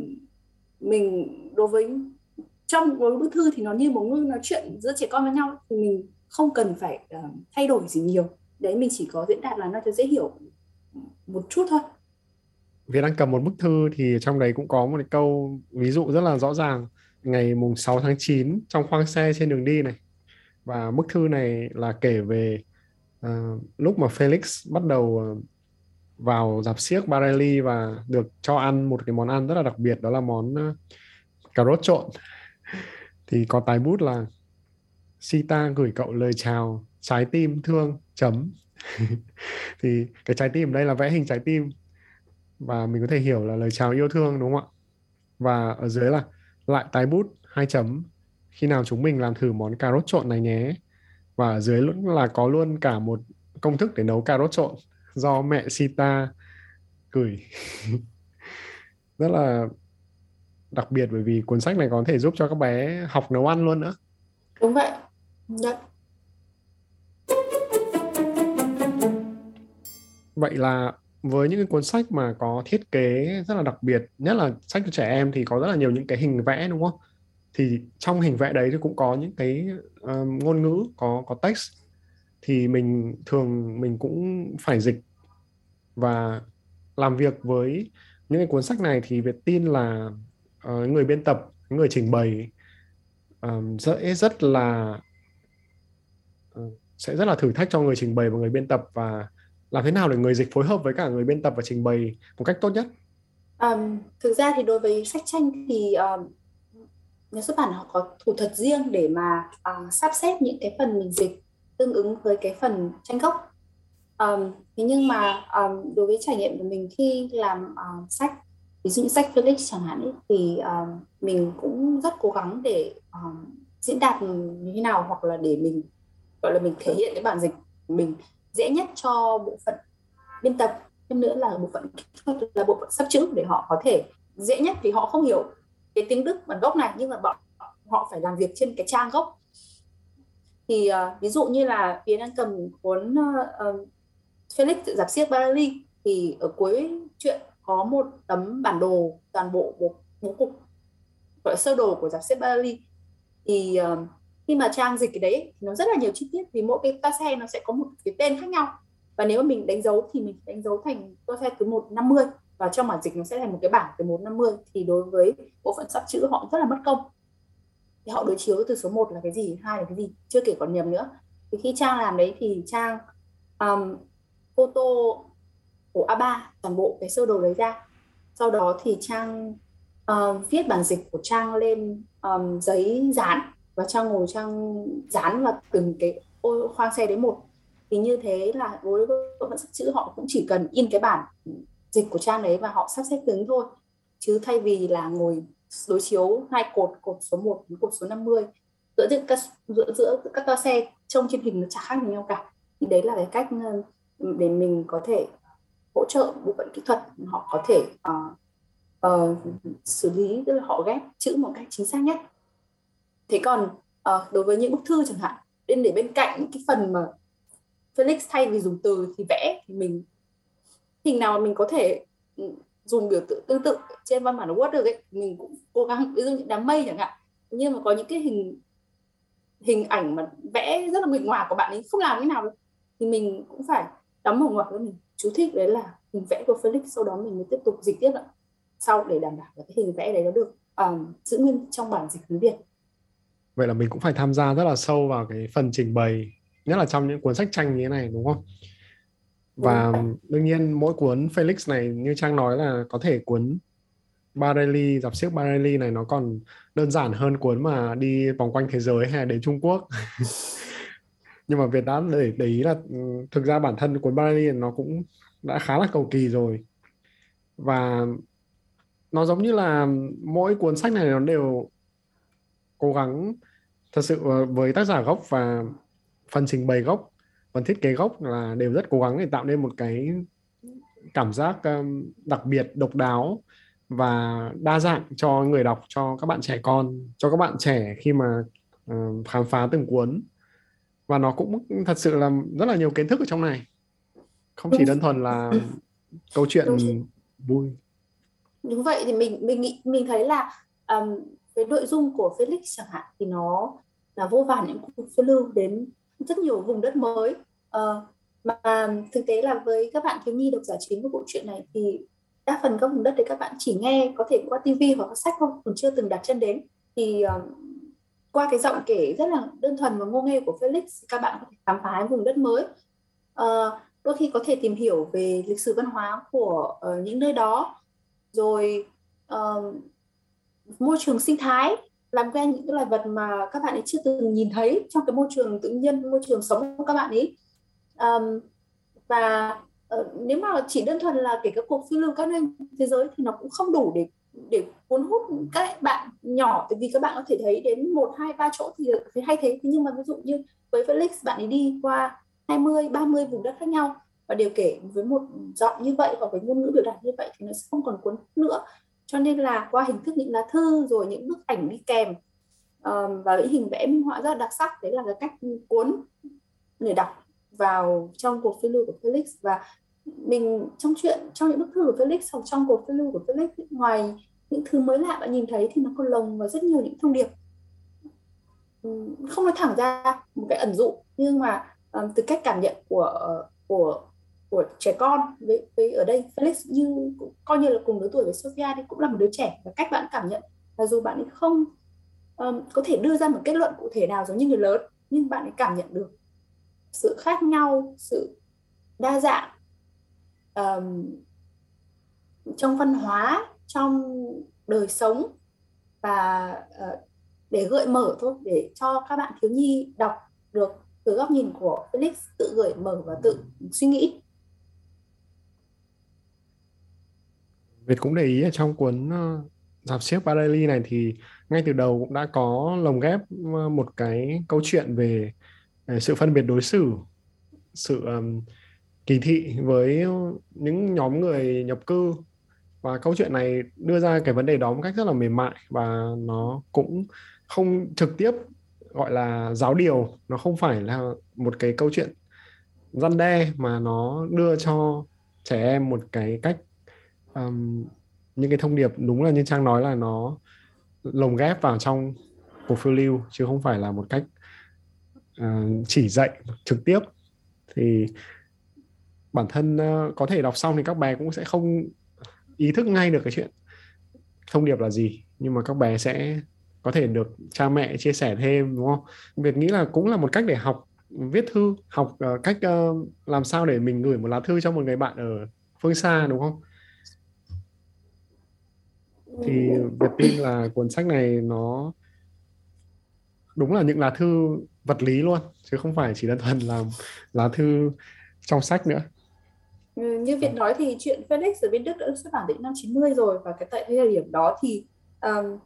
mình đối với trong một bức thư thì nó như một ngư nói chuyện giữa trẻ con với nhau thì mình không cần phải uh, thay đổi gì nhiều. Đấy mình chỉ có diễn đạt là nó cho dễ hiểu một chút thôi. Việt đang cầm một bức thư thì trong đấy cũng có một cái câu ví dụ rất là rõ ràng. Ngày mùng 6 tháng 9 trong khoang xe trên đường đi này. Và bức thư này là kể về uh, lúc mà Felix bắt đầu uh, vào dạp siếc Barelli và được cho ăn một cái món ăn rất là đặc biệt đó là món uh, cà rốt trộn. Thì có tài bút là Sita gửi cậu lời chào trái tim thương chấm. Thì cái trái tim đây là vẽ hình trái tim và mình có thể hiểu là lời chào yêu thương đúng không ạ? Và ở dưới là lại tái bút hai chấm. Khi nào chúng mình làm thử món cà rốt trộn này nhé và ở dưới luôn là có luôn cả một công thức để nấu cà rốt trộn do mẹ Sita gửi rất là đặc biệt bởi vì cuốn sách này có thể giúp cho các bé học nấu ăn luôn nữa đúng vậy Dạ. Vậy là với những cái cuốn sách mà có thiết kế rất là đặc biệt, nhất là sách cho trẻ em thì có rất là nhiều những cái hình vẽ đúng không? Thì trong hình vẽ đấy thì cũng có những cái uh, ngôn ngữ, có có text. Thì mình thường mình cũng phải dịch và làm việc với những cái cuốn sách này thì Việt tin là uh, người biên tập, người trình bày ờ, um, rất rất là uh, sẽ rất là thử thách cho người trình bày và người biên tập. Và làm thế nào để người dịch phối hợp với cả người biên tập và trình bày một cách tốt nhất? Um, thực ra thì đối với sách tranh thì um, nhà xuất bản họ có thủ thuật riêng để mà uh, sắp xếp những cái phần mình dịch tương ứng với cái phần tranh gốc. Um, thế nhưng mà um, đối với trải nghiệm của mình khi làm uh, sách ví dụ như sách Felix chẳng hạn ấy, thì um, mình cũng rất cố gắng để um, diễn đạt như thế nào hoặc là để mình gọi là mình thể hiện cái bản dịch mình dễ nhất cho bộ phận biên tập thêm nữa là bộ phận là bộ phận sắp chữ để họ có thể dễ nhất vì họ không hiểu cái tiếng Đức bản gốc này nhưng mà bọn họ phải làm việc trên cái trang gốc. Thì uh, ví dụ như là phía đang cầm cuốn uh, Felix tự giáp xiếc Barali thì ở cuối chuyện có một tấm bản đồ toàn bộ bố, bố cục gọi là sơ đồ của giáp xiếc Barali thì uh, khi mà trang dịch cái đấy thì nó rất là nhiều chi tiết vì mỗi cái toa xe nó sẽ có một cái tên khác nhau. Và nếu mà mình đánh dấu thì mình đánh dấu thành toa xe thứ 150 và trong bản dịch nó sẽ thành một cái bảng từ 150 thì đối với bộ phận sắp chữ họ rất là mất công. Thì họ đối chiếu từ số 1 là cái gì hai là cái gì chưa kể còn nhầm nữa. Thì khi trang làm đấy thì trang um, photo của A3 toàn bộ cái sơ đồ đấy ra. Sau đó thì trang uh, viết bản dịch của trang lên um, giấy dán. Và trang ngồi trang dán vào từng cái ô khoang xe đấy một. Thì như thế là với bộ phận sắp chữ họ cũng chỉ cần in cái bản dịch của trang đấy và họ sắp xếp tướng thôi. Chứ thay vì là ngồi đối chiếu hai cột cột số 1 với cột số 50 giữa giữa các giữa, giữa các toa xe trông trên hình nó chả khác gì nhau cả. Thì đấy là cái cách ờ, để mình có thể hỗ trợ bộ phận kỹ thuật họ có thể uh, uh, xử lý tức là họ ghép chữ một cách chính xác nhất. Thế còn uh, đối với những bức thư chẳng hạn bên để bên cạnh những cái phần mà Felix thay vì dùng từ thì vẽ thì mình hình nào mà mình có thể ừ, dùng biểu tượng tương tự trên văn bản Word được ấy mình cũng cố gắng ví dụ như đám mây chẳng hạn. Nhưng mà có những cái hình hình ảnh mà vẽ rất là nguyệt ngoài của bạn ấy không làm cái nào được. Thì mình cũng phải đóng một ngoặc với mình. Chú thích đấy là hình vẽ của Felix sau đó mình mới tiếp tục dịch tiếp ạ. Sau để đảm bảo là cái hình vẽ đấy nó được um, giữ nguyên trong bản dịch tiếng Việt. Vậy là mình cũng phải tham gia rất là sâu vào cái phần trình bày nhất là trong những cuốn sách tranh như thế này đúng không? Và đương nhiên mỗi cuốn Felix này như Trang nói là có thể cuốn Barelli dạp xiếc Barelli này nó còn đơn giản hơn cuốn mà đi vòng quanh thế giới hay đến Trung Quốc. Nhưng mà Việt đã để để ý là ừ, thực ra bản thân cuốn Barelli nó cũng đã khá là cầu kỳ rồi. Và nó giống như là mỗi cuốn sách này nó đều cố gắng thật sự ờ, với tác giả gốc và phần trình bày gốc phần thiết kế gốc là đều rất cố gắng để tạo nên một cái cảm giác um, đặc biệt độc đáo và đa dạng cho người đọc cho các bạn trẻ con cho các bạn trẻ khi mà uh, khám phá từng cuốn. Và nó cũng thật sự là rất là nhiều kiến thức ở trong này. Không chỉ đơn thuần là câu chuyện vui. Đúng vậy thì mình mình nghĩ mình thấy là um, cái nội dung của Felix chẳng hạn thì nó là vô vàn những cuộc phiêu lưu đến rất nhiều vùng đất mới Ờ, mà thực tế là với các bạn thiếu nhi độc giả chính của bộ truyện này thì đa phần các vùng đất đấy các bạn chỉ nghe có thể qua tivi hoặc sách không còn chưa từng đặt chân đến. Thì uh, qua cái giọng kể rất là đơn thuần và ngô nghê của Felix các bạn có thể khám phá vùng đất mới. Uh, đôi khi có thể tìm hiểu về lịch sử văn hóa của uh, những nơi đó. Rồi uh, môi trường sinh thái làm quen những cái loài vật mà các bạn ấy chưa từng nhìn thấy trong cái môi trường tự nhiên môi trường sống của các bạn ấy um, và uh, nếu mà chỉ đơn thuần là kể các cuộc phiêu lưu các nơi thế giới thì nó cũng không đủ để để cuốn hút các bạn nhỏ tại vì các bạn có thể thấy đến một hai ba chỗ thì thấy hay thế. Nhưng mà ví dụ như với Felix bạn ấy đi qua 20 30 vùng đất khác nhau và đều kể với một giọng như vậy hoặc với ngôn ngữ biểu đạt như vậy thì nó sẽ không còn cuốn hút nữa. Cho nên là qua hình thức những lá thư rồi những bức ảnh đi kèm um, và những hình vẽ minh họa rất là đặc sắc đấy là cái cách cuốn người đọc vào trong cuộc phiêu lưu của Felix. Và mình trong chuyện trong những bức thư của Felix hoặc trong cuộc phiêu lưu của Felix ngoài những thứ mới lạ bạn nhìn thấy thì nó còn lồng vào rất nhiều những thông điệp. Không nói thẳng ra một cái ẩn dụ nhưng mà um, từ cách cảm nhận của của của trẻ con với, với ở đây Felix như coi như là cùng lứa tuổi với Sophia thì cũng là một đứa trẻ và cách bạn cảm nhận. Là dù bạn ấy không um, có thể đưa ra một kết luận cụ thể nào giống như người lớn nhưng bạn ấy cảm nhận được sự khác nhau sự đa dạng um, trong văn hóa trong đời sống và uh, để gợi mở thôi để cho các bạn thiếu nhi đọc được từ góc nhìn của Felix tự gợi mở và tự suy nghĩ. Việt cũng để ý trong cuốn ờ, dạp xếp Barelli này thì ngay từ đầu cũng đã có lồng ghép ờ, một cái câu chuyện về, về Ờ, sự phân biệt đối xử sự um, kỳ thị với những nhóm người nhập cư. Và câu chuyện này đưa ra cái vấn đề đó một cách rất là mềm mại và nó cũng không trực tiếp gọi là giáo điều nó không phải là một cái câu chuyện răn đe mà nó đưa cho trẻ em một cái cách um, những cái thông điệp đúng là như trang nói là nó lồng ghép vào trong cuộc phiêu lưu chứ không phải là một cách uh, chỉ dạy trực tiếp. Thì bản thân uh, có thể đọc xong thì các bé cũng sẽ không ý thức ngay được cái chuyện thông điệp là gì. Nhưng mà các bé sẽ có thể được cha mẹ chia sẻ thêm đúng không? Việc nghĩ là cũng là một cách để học viết thư học uh, cách uh, làm sao để mình gửi một lá thư cho một người bạn ở phương xa đúng không? Thì Việt tin là cuốn sách này nó đúng là những lá thư vật lý luôn chứ không phải chỉ đơn thuần là lá thư trong sách nữa. Ừ, như Việt nói thì chuyện Felix ở bên Đức đã xuất bản đến năm 90 rồi và cái tại thời điểm đó thì um,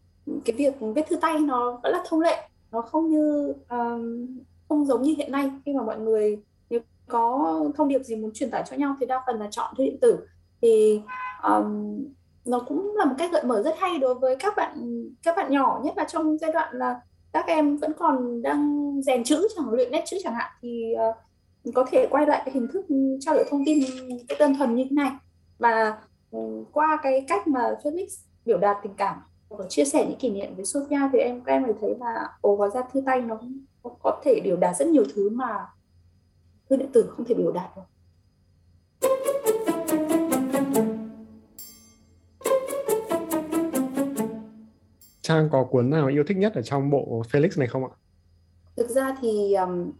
cái việc viết thư tay nó vẫn là thông lệ nó không như um, không giống như hiện nay. Khi mà mọi người nếu có thông điệp gì muốn truyền tải cho nhau thì đa phần là chọn thư điện tử. Thì um, nó cũng là một cách gợi mở rất hay đối với các bạn các bạn nhỏ nhất là trong giai đoạn là các em vẫn còn đang rèn chữ chẳng luyện nét chữ chẳng hạn thì uh, có thể quay lại cái hình thức trao đổi thông tin cái đơn thuần như thế này. Và um, qua cái cách mà Felix biểu đạt tình cảm và chia sẻ những kỷ niệm với Sophia thì em các em mới thấy là ồ hóa ra thư tay nó có thể biểu đạt rất nhiều thứ mà thư điện tử không thể biểu đạt được. Trang có cuốn nào yêu thích nhất ở trong bộ Felix này không ạ? Thực ra thì um,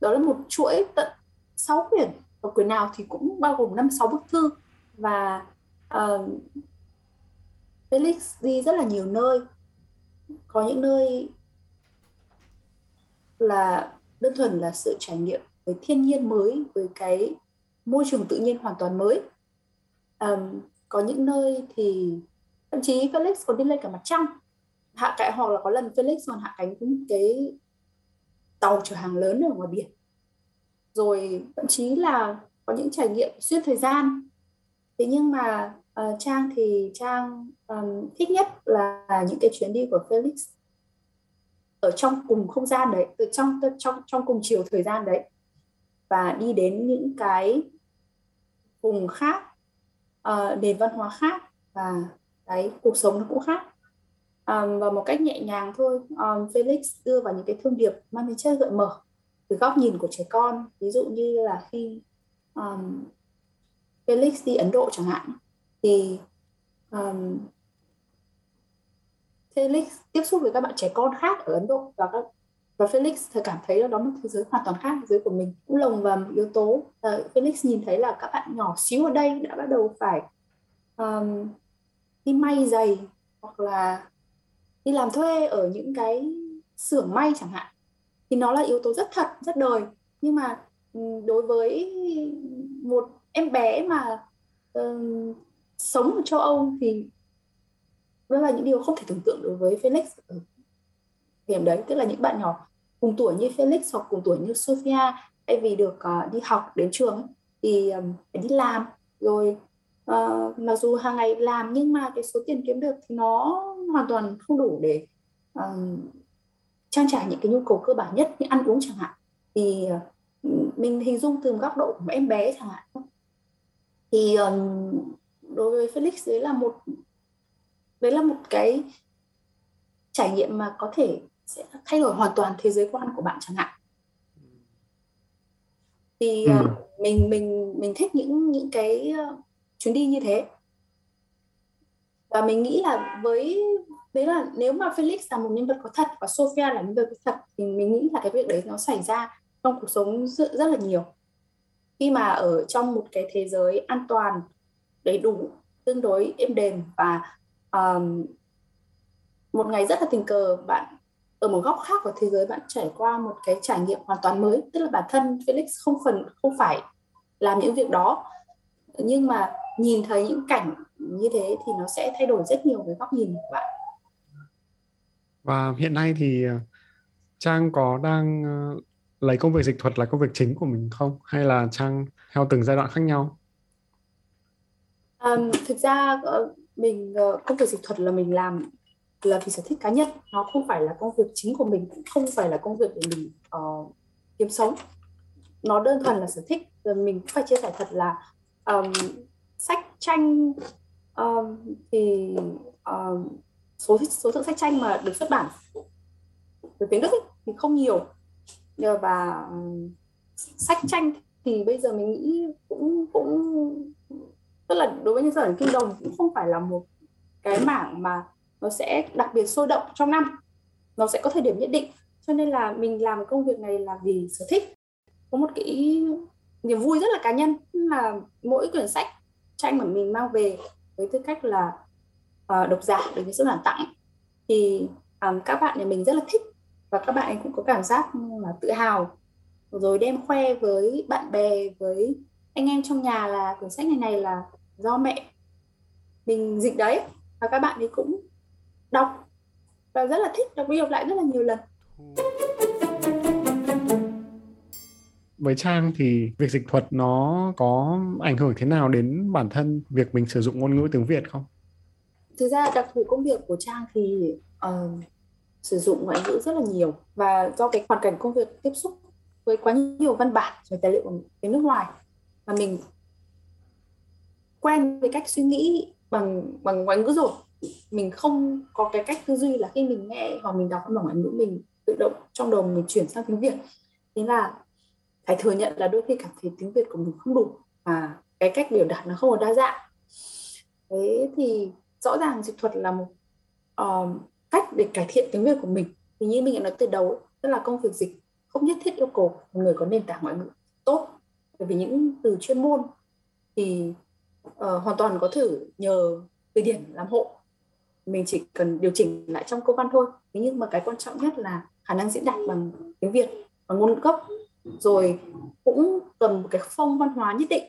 đó là một chuỗi tận 6 quyển và quyển nào thì cũng bao gồm năm sáu bức thư. Và um, Felix đi rất là nhiều nơi. Có những nơi là đơn thuần là sự trải nghiệm với thiên nhiên mới với cái môi trường tự nhiên hoàn toàn mới. Um, có những nơi thì thậm chí Felix còn đi lên cả mặt trăng hạ cánh hoặc là có lần Felix còn hạ cánh cũng cái tàu chở hàng lớn ở ngoài biển. Rồi thậm chí là có những trải nghiệm xuyên thời gian. Thế nhưng mà uh, trang thì trang um, thích nhất là những cái chuyến đi của Felix ở trong cùng không gian đấy từ trong trong trong cùng chiều thời gian đấy và đi đến những cái vùng khác uh, nền văn hóa khác và cái cuộc sống nó cũng khác um, và một cách nhẹ nhàng thôi. Um, Felix đưa vào những cái thông điệp mang tính chất gợi mở từ góc nhìn của trẻ con. Ví dụ như là khi um, Felix đi Ấn Độ chẳng hạn thì um, Felix tiếp xúc với các bạn trẻ con khác ở Ấn Độ và các và Felix thì cảm thấy là đó là một thế giới hoàn toàn khác thế giới của mình cũng lồng vào một yếu tố. Uh, Felix nhìn thấy là các bạn nhỏ xíu ở đây đã bắt đầu phải um, đi may giày hoặc là đi làm thuê ở những cái xưởng may chẳng hạn thì nó là yếu tố rất thật rất đời. Nhưng mà ừ, đối với một em bé mà uh, sống ở châu Âu thì đó là những điều không thể tưởng tượng đối với Felix ở điểm đấy. Tức là những bạn nhỏ cùng tuổi như Felix hoặc cùng tuổi như Sophia thay vì được uh, đi học đến trường thì um, phải đi làm. Rồi uh, mặc dù hàng ngày làm nhưng mà cái số tiền kiếm được thì nó hoàn toàn không đủ để um, trang trải những cái nhu cầu cơ bản nhất như ăn uống chẳng hạn. Thì uh, mình hình dung từ góc độ của em bé chẳng hạn. Thì um, đối với Felix đấy là một đấy là một cái trải nghiệm mà có thể sẽ thay đổi hoàn toàn thế giới quan của bạn chẳng hạn. Thì ừ. uh, mình mình mình thích những những cái uh, chuyến đi như thế và mình nghĩ là với đấy là nếu mà Felix là một nhân vật có thật và Sophia là nhân vật có thật thì mình nghĩ là cái việc đấy nó xảy ra trong cuộc sống rất, rất là nhiều. Khi mà ở trong một cái thế giới an toàn đầy đủ tương đối êm đềm và um, một ngày rất là tình cờ bạn ở một góc khác của thế giới bạn trải qua một cái trải nghiệm hoàn toàn mới tức là bản thân Felix không phần không phải làm những việc đó. Nhưng mà nhìn thấy những cảnh như thế thì nó sẽ thay đổi rất nhiều về góc nhìn của bạn. Và hiện nay thì ờ, Trang có đang ờ, lấy công việc dịch thuật là công việc chính của mình không? Hay là Trang theo từng giai đoạn khác nhau? Um, thực ra ờ, mình công việc dịch thuật là mình làm là vì sở thích cá nhân. Nó không phải là công việc chính của mình cũng không phải là công việc để mình uh, kiếm sống. Nó đơn thuần là sở thích. Rồi mình phải chia sẻ thật là um, sách tranh um, thì um, số số lượng sách tranh mà được xuất bản từ tiếng Đức ấy, thì không nhiều. Và um, sách tranh thì bây giờ mình nghĩ cũng cũng tức là đối với nhân dân kinh đồng cũng không phải là một cái mảng mà nó sẽ đặc biệt sôi động trong năm. Nó sẽ có thời điểm nhất định. Cho nên là mình làm công việc này là vì sở thích. Có một cái niềm vui rất là cá nhân là mỗi quyển sách tranh mà mình mang về với tư cách là uh, độc giả được những xuất bản tặng thì um, các bạn nhà mình rất là thích và các bạn ấy cũng có cảm giác là tự hào. Rồi đem khoe với bạn bè với anh em trong nhà là cuốn sách này này là do mẹ mình dịch đấy. Và các bạn ấy cũng đọc và rất là thích đọc đi đọc lại rất là nhiều lần với Trang thì việc dịch thuật nó có ảnh hưởng thế nào đến bản thân việc mình sử dụng ngôn ngữ tiếng Việt không? Thực ra đặc thù công việc của Trang thì uh, sử dụng ngoại ngữ rất là nhiều. Và do cái hoàn cảnh công việc tiếp xúc với quá nhiều văn bản và tài liệu tiếng nước ngoài mà mình quen với cách suy nghĩ bằng bằng ngoại ngữ rồi. Mình không có cái cách tư duy là khi mình nghe hoặc mình đọc bằng ngoại ngữ mình tự động trong đầu mình chuyển sang tiếng Việt. Thế là phải thừa nhận là đôi khi cảm thấy tiếng Việt của mình không đủ và cái cách biểu đạt nó không có đa dạng. Thế thì rõ ràng dịch thuật là một uh, cách để cải thiện tiếng Việt của mình. Thì như mình đã nói từ đầu tức là công việc dịch không nhất thiết yêu cầu người có nền tảng ngoại ngữ tốt. Bởi vì những từ chuyên môn thì uh, hoàn toàn có thử nhờ từ điển làm hộ. Mình chỉ cần điều chỉnh lại trong câu văn thôi. Thế nhưng mà cái quan trọng nhất là khả năng diễn đạt bằng tiếng việt bằng ngôn ngữ gốc rồi cũng cần một cái phong văn hóa nhất định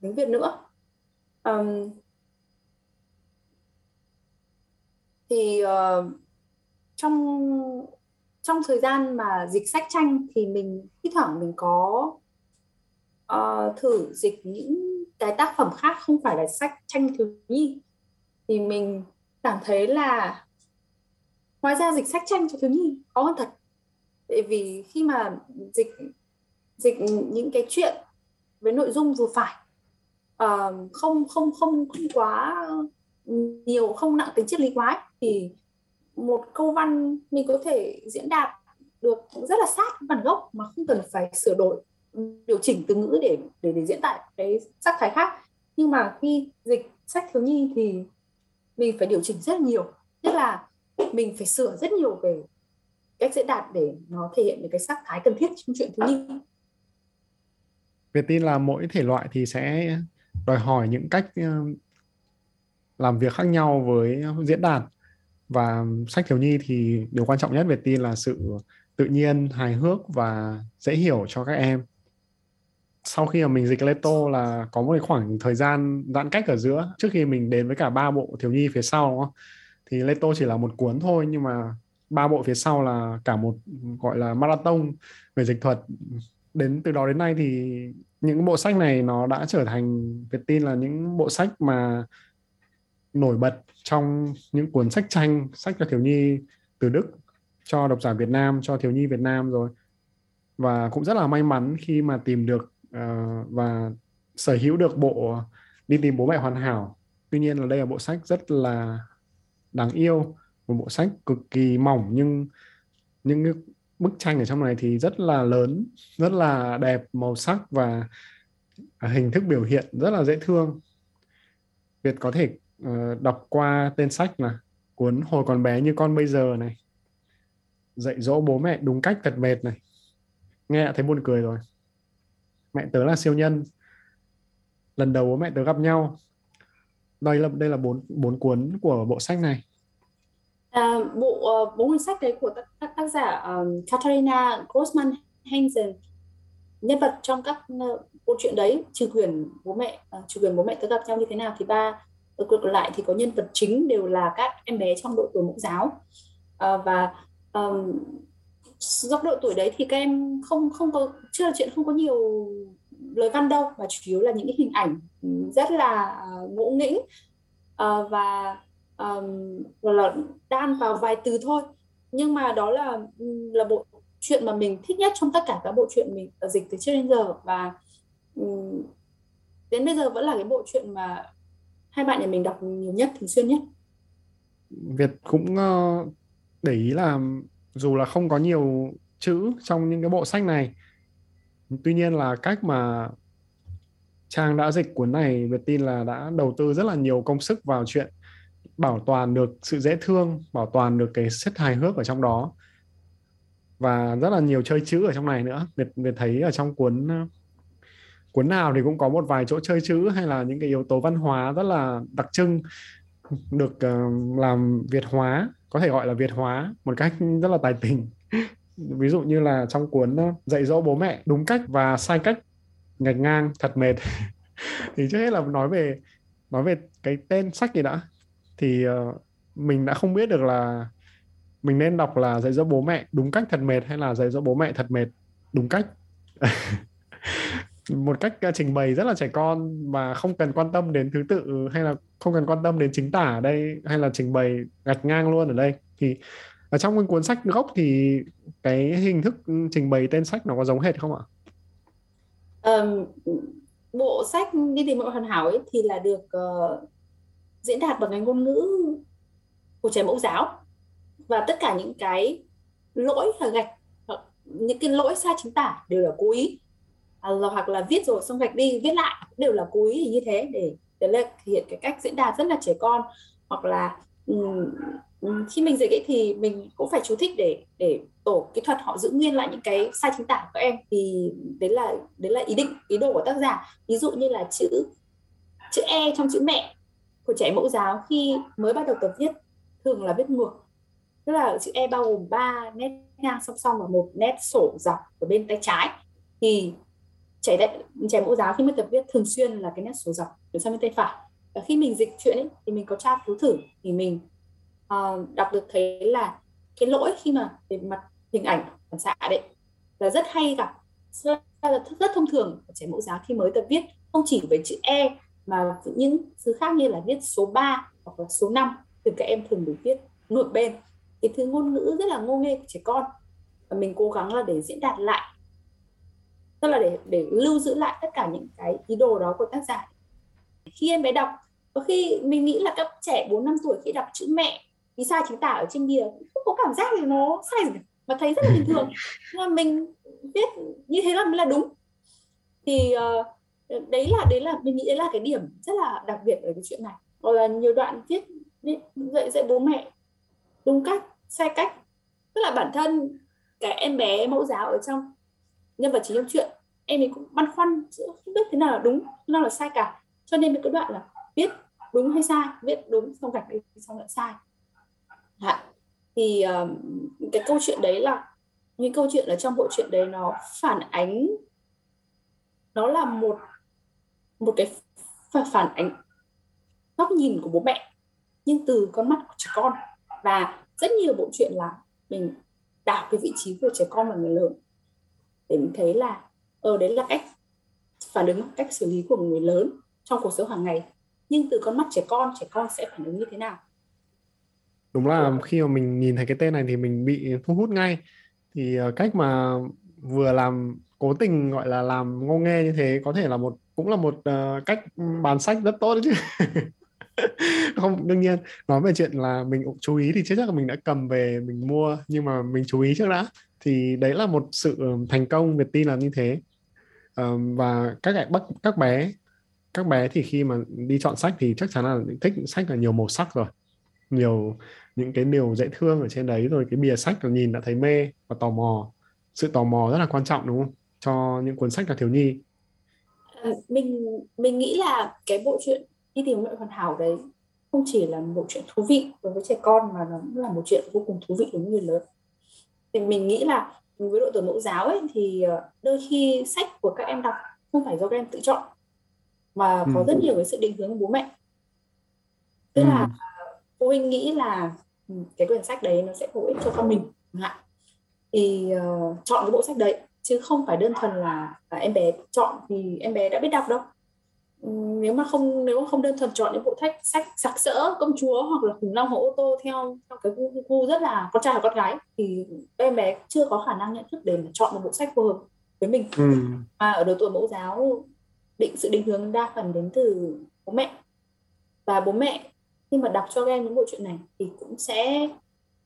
tiếng việt nữa. Um, thì uh, trong trong thời gian mà dịch sách tranh thì mình thi thoảng mình có uh, thử dịch những cái tác phẩm khác không phải là sách tranh thiếu nhi. Thì mình cảm thấy là ngoài ra dịch sách tranh cho thiếu nhi khó hơn thật. Tại vì khi mà dịch dịch những cái chuyện với nội dung vừa phải. Uh, không không không không quá nhiều không nặng tính triết lý quá thì một câu văn mình có thể diễn đạt được rất là sát bản gốc mà không cần phải sửa đổi điều chỉnh từ ngữ để để để diễn tả cái sắc thái khác. Nhưng mà khi dịch sách thiếu nhi thì mình phải điều chỉnh rất nhiều. Tức là mình phải sửa rất nhiều về cách diễn đạt để nó thể hiện được cái sắc thái cần thiết trong chuyện thiếu nhi. Việt tin là mỗi thể loại thì sẽ đòi hỏi những cách ờ, làm việc khác nhau với diễn đạt và sách thiếu nhi thì điều quan trọng nhất về tin là sự tự nhiên, hài hước và dễ hiểu cho các em. Sau khi mà mình dịch Leto là có một khoảng thời gian giãn cách ở giữa, trước khi mình đến với cả ba bộ thiếu nhi phía sau, đúng không? thì Leto chỉ là một cuốn thôi, nhưng mà ba bộ phía sau là cả một, gọi là marathon về dịch thuật đến từ đó đến nay thì những bộ sách này nó đã trở thành Việt tin là những bộ sách mà nổi bật trong những cuốn sách tranh sách cho thiếu nhi từ Đức cho độc giả Việt Nam cho thiếu nhi Việt Nam rồi. Và cũng rất là may mắn khi mà tìm được uh, và sở hữu được bộ đi tìm bố mẹ hoàn hảo. Tuy nhiên là đây là bộ sách rất là đáng yêu một bộ sách cực kỳ mỏng nhưng những bức tranh ở trong này thì rất là lớn rất là đẹp màu sắc và à, hình thức biểu hiện rất là dễ thương. Việt có thể uh, đọc qua tên sách là cuốn hồi còn bé như con bây giờ này. Dạy dỗ bố mẹ đúng cách thật mệt này. Nghe đã thấy buồn cười rồi. Mẹ tớ là siêu nhân. Lần đầu bố mẹ tớ gặp nhau. Đây là đây là bốn bốn cuốn của bộ sách này à, bộ uh, bốn cuốn sách đấy của các tác, giả um, Katarina Grossman Hansen nhân vật trong các uh, câu chuyện đấy trừ quyền bố mẹ uh, trừ quyền bố mẹ tới gặp nhau như thế nào thì ba còn lại thì có nhân vật chính đều là các em bé trong độ tuổi mẫu giáo. Uh, và um, góc độ tuổi đấy thì các em không không có chưa là chuyện không có nhiều lời văn đâu mà chủ yếu là những cái hình ảnh rất là uh, ngỗ nghĩnh. Uh, và um, là đan vào vài từ thôi. Nhưng mà đó là là bộ chuyện mà mình thích nhất trong tất cả các bộ truyện mình ờ, dịch từ trước đến giờ. Và um, đến bây giờ vẫn là cái bộ truyện mà hai bạn nhà mình đọc nhiều nhất thường xuyên nhất. Việt cũng uh, để ý là dù là không có nhiều chữ trong những cái bộ sách này tuy nhiên là cách mà trang đã dịch cuốn này Việt tin là đã đầu tư rất là nhiều công sức vào chuyện bảo toàn được sự dễ thương bảo toàn được cái set hài hước ở trong đó. Và rất là nhiều chơi chữ ở trong này nữa. Việt, Việt thấy ở trong cuốn ờ, cuốn nào thì cũng có một vài chỗ chơi chữ hay là những cái yếu tố văn hóa rất là đặc trưng được uh, làm Việt hóa có thể gọi là Việt hóa một cách rất là tài tình. Ví dụ như là trong cuốn ờ, dạy dỗ bố mẹ đúng cách và sai cách ngạch ngang thật mệt. Thì trước hết là nói về nói về cái tên sách gì đã thì uh, mình đã không biết được là mình nên đọc là dạy dỗ bố mẹ đúng cách thật mệt hay là dạy dỗ bố mẹ thật mệt đúng cách một cách ờ, trình bày rất là trẻ con và không cần quan tâm đến thứ tự hay là không cần quan tâm đến chính tả ở đây hay là trình bày gạch ngang luôn ở đây thì ở trong cái cuốn sách gốc thì cái hình thức trình bày tên sách nó có giống hệt không ạ? Um, bộ sách đi tìm mọi hoàn hảo ấy thì là được uh, diễn đạt bằng cái ngôn ngữ của trẻ mẫu giáo. Và tất cả những cái lỗi và gạch những cái lỗi sai chính tả đều là cố ý. À, hoặc là viết rồi xong gạch đi viết lại đều là cố ý như thế để để là thể hiện cái cách diễn đạt rất là trẻ con. Hoặc là um, khi mình dịch ấy thì mình cũng phải chú thích để để tổ kỹ thuật họ giữ nguyên lại những cái sai chính tả của các em. Thì đấy là đấy là ý định ý đồ của tác giả. Ví dụ như là chữ chữ e trong chữ mẹ của trẻ mẫu giáo khi mới bắt đầu tập viết thường là viết ngược. Tức là chữ e bao gồm ba nét ngang song song và một nét sổ dọc ở bên tay trái. Thì trẻ trẻ mẫu giáo khi mới tập viết thường xuyên là cái nét sổ dọc ở sang bên tay phải. Và khi mình dịch chuyện ấy thì mình có tra cứu thử thì mình uh, đọc được thấy là cái lỗi khi mà về mặt hình ảnh phản xạ đấy là rất hay gặp rất, rất, rất thông thường của trẻ mẫu giáo khi mới tập viết. Không chỉ với chữ e mà những thứ khác như là viết số 3 hoặc là số 5 thì các em thường được viết ngược bên. Cái thứ ngôn ngữ rất là ngô nghê của trẻ con. Và mình cố gắng là để diễn đạt lại. Tức là để để lưu giữ lại tất cả những cái ý đồ đó của tác giả. Khi em bé đọc có khi mình nghĩ là các trẻ 4 năm tuổi khi đọc chữ mẹ vì sai chính tả ở trên bìa không có cảm giác gì nó sai gì mà thấy rất là bình thường. Nhưng mà mình viết như thế là mới là đúng. Thì uh, đấy là đấy là mình nghĩ đấy là cái điểm rất là đặc biệt ở cái chuyện này. Hoặc là nhiều đoạn viết, dạy dạy bố mẹ đúng cách sai cách. Tức là bản thân cái em bé mẫu giáo ở trong nhân vật chính trong chuyện em ấy cũng băn khoăn không biết thế nào là đúng thế nào là sai cả. Cho nên cái đoạn là viết đúng hay sai viết đúng xong gạch đi xong lại sai. Hạ. thì um, cái câu chuyện đấy là những câu chuyện ở trong bộ truyện đấy nó phản ánh nó là một một cái phản ánh góc nhìn của bố mẹ nhưng từ con mắt của trẻ con. Và rất nhiều bộ truyện là mình đảo cái vị trí của trẻ con và người lớn để mình thấy là ở ờ, đấy là cách phản ứng cách xử lý của người lớn trong cuộc sống hàng ngày. Nhưng từ con mắt trẻ con trẻ con sẽ phản ứng như thế nào? Đúng là khi mà mình nhìn thấy cái tên này thì mình bị thu hút ngay. Thì ờ, cách mà vừa làm cố tình gọi là làm ngô nghe như thế có thể là một cũng là một uh, cách bán sách rất tốt đấy chứ. Không đương nhiên nói về chuyện là mình cũng chú ý thì chắc là mình đã cầm về mình mua nhưng mà mình chú ý trước đã. Thì đấy là một sự ờ, thành công Việt tin là như thế. Um, và các các các bé các bé thì khi mà đi chọn sách thì chắc chắn là thích sách là nhiều màu sắc rồi. Nhiều những cái điều dễ thương ở trên đấy rồi cái bìa sách là nhìn đã thấy mê và tò mò. Sự tò mò rất là quan trọng đúng không? Cho những cuốn sách là thiếu nhi mình mình nghĩ là cái bộ truyện đi tìm mẹ hoàn hảo đấy không chỉ là một chuyện thú vị đối với trẻ con mà nó cũng là một chuyện vô cùng thú vị đối với người lớn thì mình nghĩ là với độ tuổi mẫu giáo ấy thì ờ, đôi khi sách của các em đọc không phải do các em tự chọn mà có ừ. rất nhiều cái sự định hướng của bố mẹ tức ừ. là phụ huynh nghĩ là ừ, cái quyển sách đấy nó sẽ bổ ích cho con mình hạn thì uh, chọn cái bộ sách đấy chứ không phải đơn thuần là, là em bé chọn thì em bé đã biết đọc đâu. Nếu mà không nếu mà không đơn thuần chọn những bộ sách sách sặc sỡ công chúa hoặc là khủng long hoặc ô tô theo theo cái gu, gu rất là con trai hoặc con gái thì em bé chưa có khả năng nhận thức để mà chọn một bộ sách phù hợp với mình. Ừ. mà ở độ tuổi mẫu giáo định sự định hướng đa phần đến từ bố mẹ. Và bố mẹ khi mà đọc cho các em những bộ truyện này thì cũng sẽ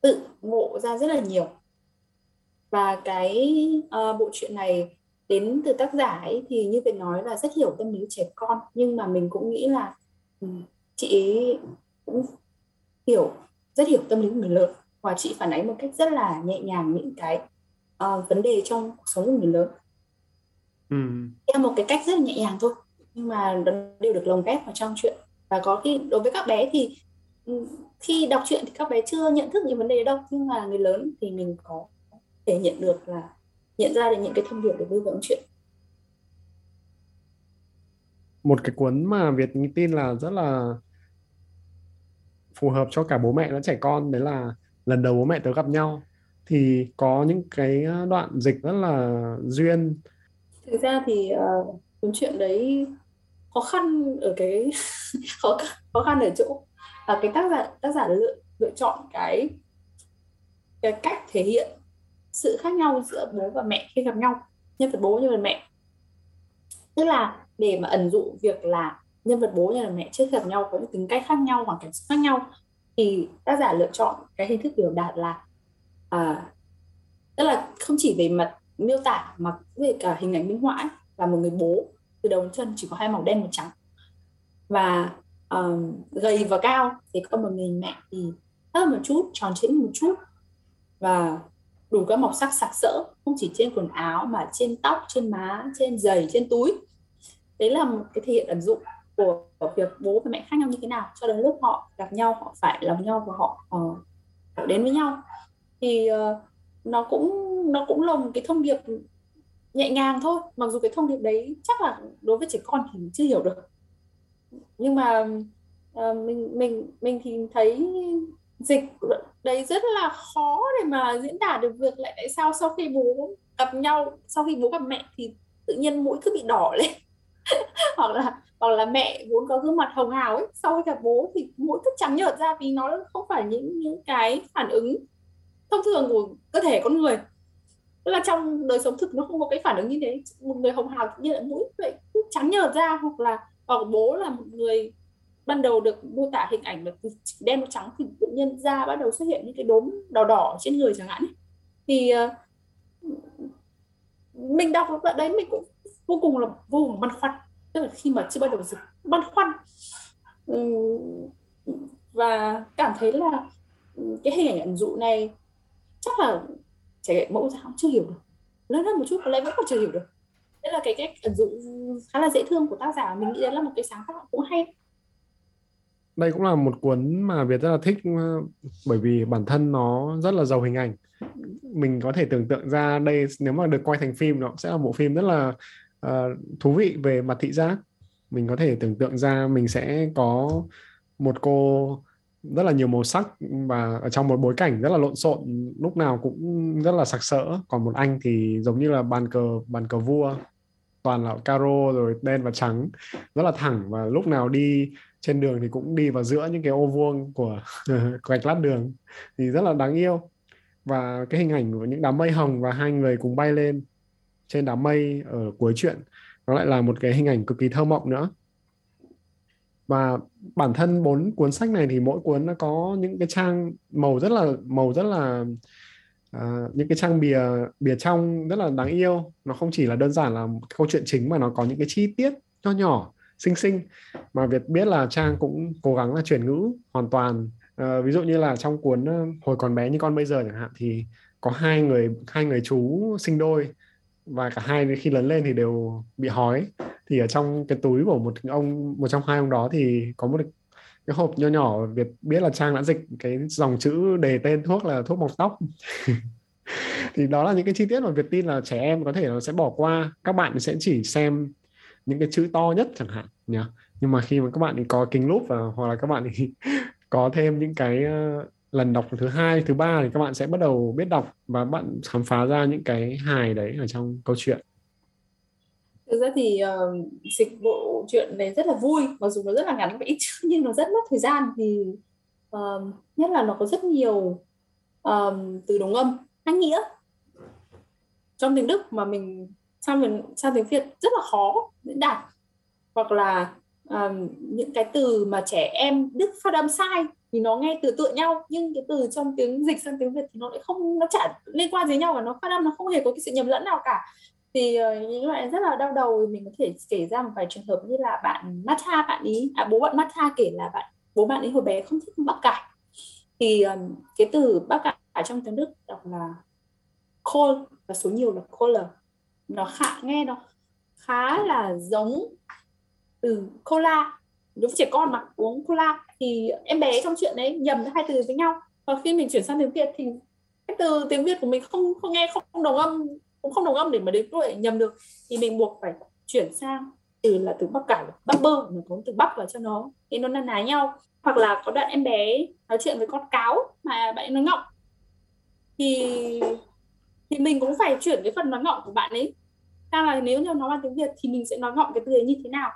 tự ngộ ra rất là nhiều và cái uh, bộ truyện này đến từ tác giả ấy thì như vậy nói là rất hiểu tâm lý trẻ con. Nhưng mà mình cũng nghĩ là ừ, chị ấy cũng hiểu rất hiểu tâm lý người lớn. Và chị phản ánh một cách rất là nhẹ nhàng những cái uh, vấn đề trong cuộc sống của người lớn. Ừ. theo một cái cách rất là nhẹ nhàng thôi nhưng mà đều được lồng ghép vào trong chuyện. Và có khi đối với các bé thì ừ, khi đọc truyện thì các bé chưa nhận thức những vấn đề đâu. Nhưng mà người lớn thì mình có thể nhận được là nhận ra được những cái thông điệp để đưa vào chuyện. Một cái cuốn mà Việt tin là rất là phù hợp cho cả bố mẹ lẫn trẻ con đấy là lần đầu bố mẹ tớ gặp nhau. Thì có những cái đoạn dịch rất là duyên. Thực ra thì uh, cuốn chuyện đấy khó khăn ở cái khó khó khăn ở chỗ là cái tác giả tác giả lựa lựa chọn cái cái cách thể hiện sự khác nhau giữa bố và mẹ khi gặp nhau nhân vật bố nhân vật mẹ. Tức là để mà ẩn dụ việc là nhân vật bố nhân vật mẹ trước gặp nhau có những tính cách khác nhau hoàn cảnh khác nhau thì tác giả lựa chọn cái hình thức biểu đạt là à, tức là không chỉ về mặt miêu tả mà về cả hình ảnh minh họa là một người bố từ đầu đến chân chỉ có hai màu đen một trắng. Và um, gầy và cao thì có một người mẹ thì thấp một chút tròn trĩnh một chút. Và đủ các màu sắc sặc sỡ không chỉ trên quần áo mà trên tóc trên má trên giày trên túi. Đấy là một cái thể hiện ẩn dụ của, của việc bố và mẹ khác nhau như thế nào. Cho đến lúc họ gặp nhau họ phải lòng nhau và họ uh, đến với nhau. Thì uh, nó cũng nó cũng là một cái thông điệp nhẹ nhàng thôi. Mặc dù cái thông điệp đấy chắc là đối với trẻ con thì chưa hiểu được. Nhưng mà uh, mình mình mình thì thấy dịch đấy rất là khó để mà diễn tả được việc lại tại sao sau khi bố gặp nhau, sau khi bố gặp mẹ thì tự nhiên mũi cứ bị đỏ lên. Hoặc là hoặc là mẹ vốn có gương mặt hồng hào ấy, sau khi gặp bố thì mũi cứ trắng nhợt ra vì nó không phải những những cái phản ứng thông thường của cơ thể con người. Tức là trong đời sống thực nó không có cái phản ứng như thế. Một người hồng hào tự nhiên là mũi vậy cứ trắng nhợt ra hoặc là hoặc bố là một người ban đầu được mô tả hình ảnh là đen và trắng thì tự nhiên da bắt đầu xuất hiện những cái đốm đỏ đỏ trên người chẳng hạn thì uh, mình đọc đoạn đấy mình cũng vô cùng là vô cùng băn khoăn. Tức là khi mà chưa bắt đầu dịch băn khoăn và cảm thấy là cái hình ảnh ẩn dụ này chắc là trẻ mẫu giáo chưa hiểu được. Lớn hơn một chút có lẽ vẫn còn chưa hiểu được. Đấy là cái cách ẩn dụ khá là dễ thương của tác giả mình nghĩ đấy là một cái sáng tác cũng hay đây cũng là một cuốn mà Việt rất là thích ờ, bởi vì bản thân nó rất là giàu hình ảnh. Mình có thể tưởng tượng ra đây nếu mà được quay thành phim nó sẽ là bộ phim rất là uh, thú vị về mặt thị giác. Mình có thể tưởng tượng ra mình sẽ có một cô rất là nhiều màu sắc và ở trong một bối cảnh rất là lộn xộn lúc nào cũng rất là sặc sỡ. Còn một anh thì giống như là bàn cờ bàn cờ vua toàn là caro rồi đen và trắng rất là thẳng và lúc nào đi trên đường thì cũng đi vào giữa những cái ô vuông của gạch lát đường thì rất là đáng yêu. Và cái hình ảnh của những đám mây hồng và hai người cùng bay lên trên đám mây ở cuối truyện nó lại là một cái hình ảnh cực kỳ thơ mộng nữa. Và bản thân bốn cuốn sách này thì mỗi cuốn nó có những cái trang màu rất là màu rất là à, những cái trang bìa bìa trong rất là đáng yêu. Nó không chỉ là đơn giản là câu chuyện chính mà nó có những cái chi tiết nho nhỏ xinh xinh. Mà Việt biết là Trang cũng cố gắng là chuyển ngữ hoàn toàn. À, ví dụ như là trong cuốn hồi còn bé như con bây giờ chẳng hạn thì có hai người hai người chú sinh đôi và cả hai khi lớn lên thì đều bị hói. Thì ở trong cái túi của một ông một trong hai ông đó thì có một cái hộp nho nhỏ. Việt biết là Trang đã dịch cái dòng chữ đề tên thuốc là thuốc mọc tóc. Thì đó là những cái chi tiết mà Việt tin là trẻ em có thể nó sẽ bỏ qua. Các bạn sẽ chỉ xem những cái chữ to nhất chẳng hạn nhỉ? Nhưng mà khi mà các bạn có kính lúp và hoặc là các bạn có thêm những cái ờ, lần đọc thứ hai thứ ba thì các bạn sẽ bắt đầu biết đọc và bạn khám phá ra những cái hài đấy ở trong câu chuyện. Thực ra thì uh, dịch bộ chuyện này rất là vui mặc dù nó rất là ngắn và ít nhưng nó rất mất thời gian thì uh, ờ, nhất là nó có rất nhiều um, từ đồng âm hay nghĩa. Trong tiếng đức mà mình sang mình sang tiếng việt rất là khó diễn đạt hoặc là um, những cái từ mà trẻ em đức phát âm sai thì nó nghe từ tựa nhau nhưng cái từ trong tiếng dịch sang tiếng việt thì nó lại không nó chả liên quan gì nhau và nó phát âm nó không hề có cái sự nhầm lẫn nào cả. Thì uh, những loại rất là đau đầu mình có thể kể ra một vài trường hợp như là bạn Matha bạn ý à, bố bạn Matha kể là bạn bố bạn ấy hồi bé không thích bắp cải. Thì um, cái từ bắp cải trong tiếng Đức đọc là call và số nhiều là Kohler nó khá nghe nó khá là giống từ cola. Đúng trẻ con mà, uống cola. Thì em bé trong chuyện đấy nhầm hai từ với nhau. Và khi mình chuyển sang tiếng việt thì cái từ tiếng việt của mình không không nghe không đồng âm, cũng không đồng âm để mà đến tuổi nhầm được. Thì mình buộc phải chuyển sang từ là từ bắp cải, bắp bơ mình có từ bắp vào cho nó, thì nó na ná nhau. Hoặc là có đoạn em bé nói chuyện với con cáo mà bạn nó ngọng. Thì thì mình cũng phải chuyển cái phần nói ngọng của bạn ấy. Ra là nếu như nó là tiếng việt thì mình sẽ nói ngọng cái từ ấy như thế nào?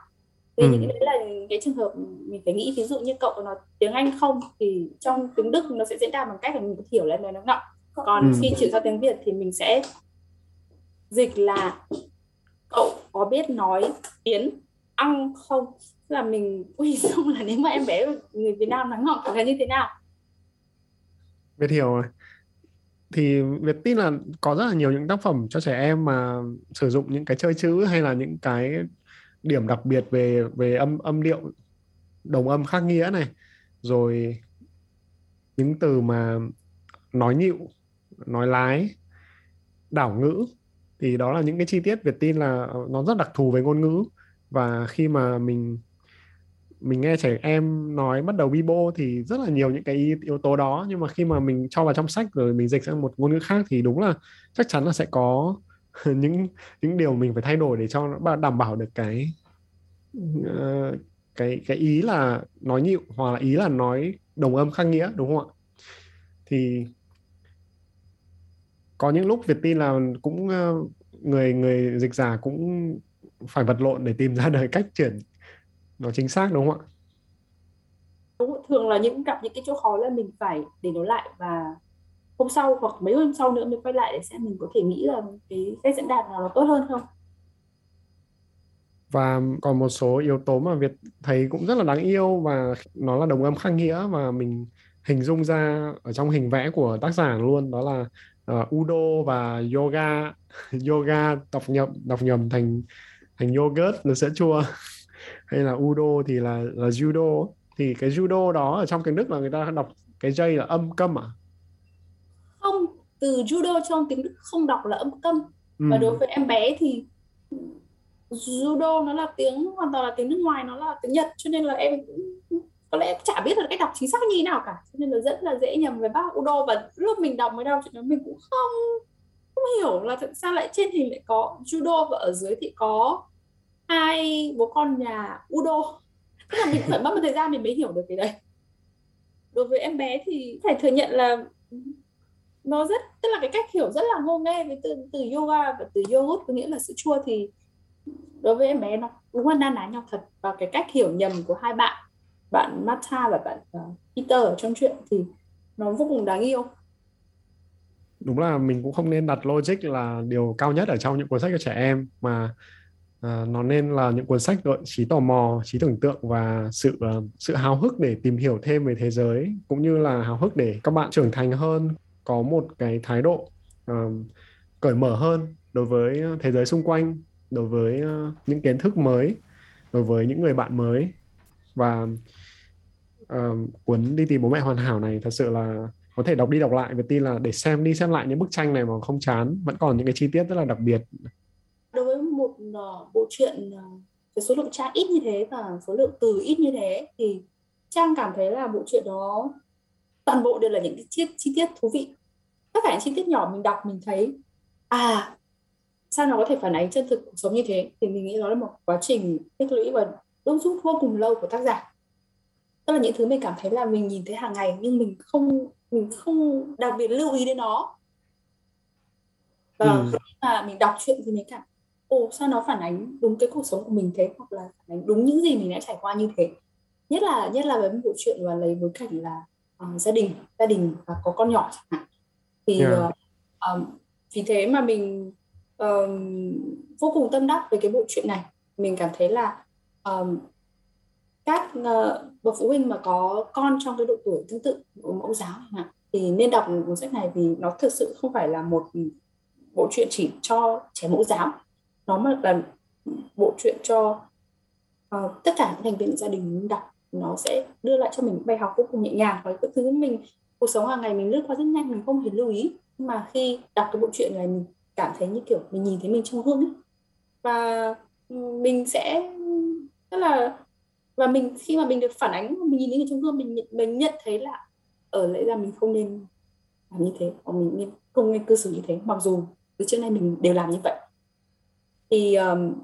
Thì ừ. những cái đấy là cái trường hợp mình phải nghĩ. Ví dụ như cậu nói tiếng anh không thì trong tiếng đức nó sẽ diễn ra bằng cách là mình có hiểu là nó ngọng. Còn ừ. khi chuyển sang tiếng việt thì mình sẽ dịch là cậu có biết nói tiếng ăn không? Là mình quy xong là nếu mà em bé người Việt Nam nói ngọng là như thế nào? Biết hiểu rồi thì Việt tin là có rất là nhiều những tác phẩm cho trẻ em mà sử dụng những cái chơi chữ hay là những cái điểm đặc biệt về về âm âm điệu đồng âm khác nghĩa này. Rồi những từ mà nói nhịu, nói lái, đảo ngữ thì đó là những cái chi tiết Việt tin là nó rất đặc thù về ngôn ngữ. Và khi mà mình mình nghe trẻ em nói bắt đầu bibo thì rất là nhiều những cái yếu tố đó. Nhưng mà khi mà mình cho vào trong sách rồi mình dịch sang một ngôn ngữ khác thì đúng là chắc chắn là sẽ có những những điều mình phải thay đổi để cho nó đảm bảo được cái uh, cái cái ý là nói nhịu hoặc là ý là nói đồng âm khác nghĩa đúng không ạ? Thì có những lúc Việt tin là cũng uh, người người dịch giả cũng phải vật lộn để tìm ra đời cách chuyển nó chính xác đúng không ạ? Đúng thường là những gặp những cái chỗ khó là mình phải để nó lại và hôm sau hoặc mấy hôm sau nữa mình quay lại để xem mình có thể nghĩ là cái cách diễn đạt nào nó tốt hơn không. Và còn một số yếu tố mà Việt thấy cũng rất là đáng yêu và nó là đồng âm khác nghĩa và mình hình dung ra ở trong hình vẽ của tác giả luôn đó là uh, Udo và yoga yoga đọc nhầm đọc nhầm thành thành yogurt là sữa chua hay là udo thì là là judo. Thì cái judo đó ở trong tiếng Đức là người ta đọc cái J là âm câm à? Không từ judo trong tiếng Đức không đọc là âm câm. Ừ. và đối với em bé thì judo nó là tiếng hoàn toàn là tiếng nước ngoài nó là tiếng Nhật. Cho nên là em cũng có lẽ chả biết là cách đọc chính xác như nào cả. Cho nên là rất là dễ nhầm với bác udo. Và lúc mình đọc mới đọc chuyện đó mình cũng không không hiểu là tại sao lại trên hình lại có judo. Và ở dưới thì có hai bố con nhà udo. Tức là mình phải mất một thời gian mình mới hiểu được cái đấy. Đối với em bé thì phải thừa nhận là nó rất, tức là cái cách hiểu rất là ngô nghê với từ từ yoga và từ yogurt, có nghĩa là sữa chua thì đối với em bé nó đúng là na ná nhau thật. Và cái cách hiểu nhầm của hai bạn bạn Martha và bạn ờ, Peter ở trong chuyện thì nó vô cùng đáng yêu. Đúng là mình cũng không nên đặt logic là điều cao nhất ở trong những cuốn sách cho trẻ em, mà à, nó nên là những cuốn sách gợi trí tò mò trí tưởng tượng và sự uh, sự háo hức để tìm hiểu thêm về thế giới cũng như là háo hức để các bạn trưởng thành hơn có một cái thái độ uh, cởi mở hơn đối với thế giới xung quanh đối với uh, những kiến thức mới đối với những người bạn mới. Và uh, cuốn đi tìm bố mẹ hoàn hảo này thật sự là có thể đọc đi đọc lại và tin là để xem đi xem lại những bức tranh này mà không chán vẫn còn những cái chi tiết rất là đặc biệt đối với một uh, bộ truyện uh, cái số lượng trang ít như thế và số lượng từ ít như thế thì trang cảm thấy là bộ truyện đó toàn bộ đều là những cái chi, chi tiết thú vị. Tất cả những chi tiết nhỏ mình đọc mình thấy à sao nó có thể phản ánh chân thực cuộc sống như thế? Thì mình nghĩ đó là một quá trình tích lũy và đúc rút vô cùng lâu của tác giả. Tức là những thứ mình cảm thấy là mình nhìn thấy hàng ngày nhưng mình không mình không đặc biệt lưu ý đến nó. Và ừ. khi mà mình đọc chuyện thì mình cảm ồ sao nó phản ánh đúng cái cuộc sống của mình thế? Hoặc là phản ánh đúng những gì mình đã trải qua như thế? Nhất là nhất là với một bộ chuyện và lấy bối cảnh là uh, gia đình gia đình và có con nhỏ chẳng hạn. Thì yeah. uh, um, vì thế mà mình um, vô cùng tâm đắc về cái bộ chuyện này. Mình cảm thấy là um, các uh, bậc phụ huynh mà có con trong cái độ tuổi tương tự mẫu giáo mà thì nên đọc cuốn sách này vì nó thực sự không phải là một bộ truyện chỉ cho trẻ mẫu giáo nó mà là bộ truyện cho uh, tất cả những thành viên gia đình mình đọc nó sẽ đưa lại cho mình bài học vô cùng nhẹ nhàng và những thứ mình cuộc sống hàng ngày mình lướt qua rất nhanh mình không hề lưu ý. Nhưng mà khi đọc cái bộ truyện này mình cảm thấy như kiểu mình nhìn thấy mình trong gương ấy. Và ừ, mình sẽ tức là và mình khi mà mình được phản ánh mình nhìn thấy người trong gương mình mình nhận thấy là ở lẽ ra mình không nên làm như thế và mình nên không nên cư xử như thế. Mặc dù từ trước nay mình đều làm như vậy thì um,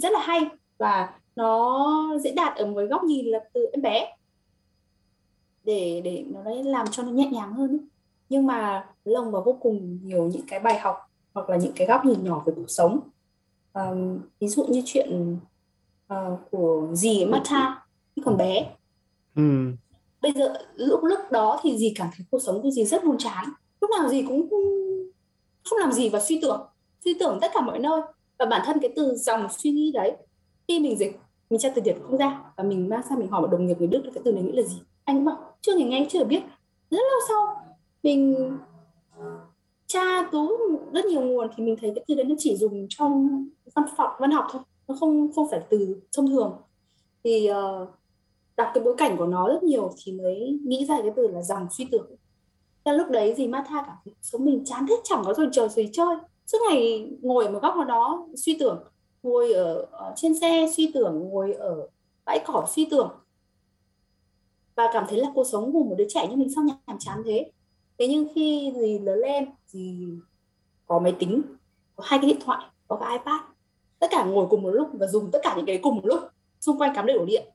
rất là hay và nó dễ đạt ở một góc nhìn là từ em bé. Để để nó làm cho nó nhẹ nhàng hơn ấy. nhưng mà lồng vào vô cùng nhiều những cái bài học hoặc là những cái góc nhìn nhỏ về cuộc sống. Um, ví dụ như chuyện uh, của dì Martha khi còn bé. Ừ. bây giờ lúc lúc đó thì dì cảm thấy cuộc sống của dì rất buồn chán. Lúc nào dì cũng không làm gì và suy tưởng suy tưởng tất cả mọi nơi và bản thân cái từ dòng suy nghĩ đấy khi mình dịch mình tra từ điển không ra và mình mang sang mình hỏi một đồng nghiệp người đức cái từ này nghĩa là gì? Anh bảo chưa nghe nghe chưa biết. Rất lâu sau mình tra tú rất nhiều nguồn thì mình thấy cái từ đấy nó chỉ dùng trong văn phòng văn học thôi nó không không phải từ thông thường. Thì uh, đọc cái bối cảnh của nó rất nhiều thì mới nghĩ ra cái từ là dòng suy tưởng. Thế lúc đấy gì Martha cảm thấy sống mình chán hết chẳng có rồi chờ gì chơi suốt ngày ngồi ở một góc nào đó suy tưởng ngồi ở, ở trên xe suy tưởng ngồi ở bãi cỏ suy tưởng. Và cảm thấy là cuộc sống của một đứa trẻ như mình sao nhàm chán thế? Thế nhưng khi gì lớn lên thì có máy tính có hai cái điện thoại có cái ipad. Tất cả ngồi cùng một lúc và dùng tất cả những cái cùng một lúc xung quanh cắm đầy ổ điện.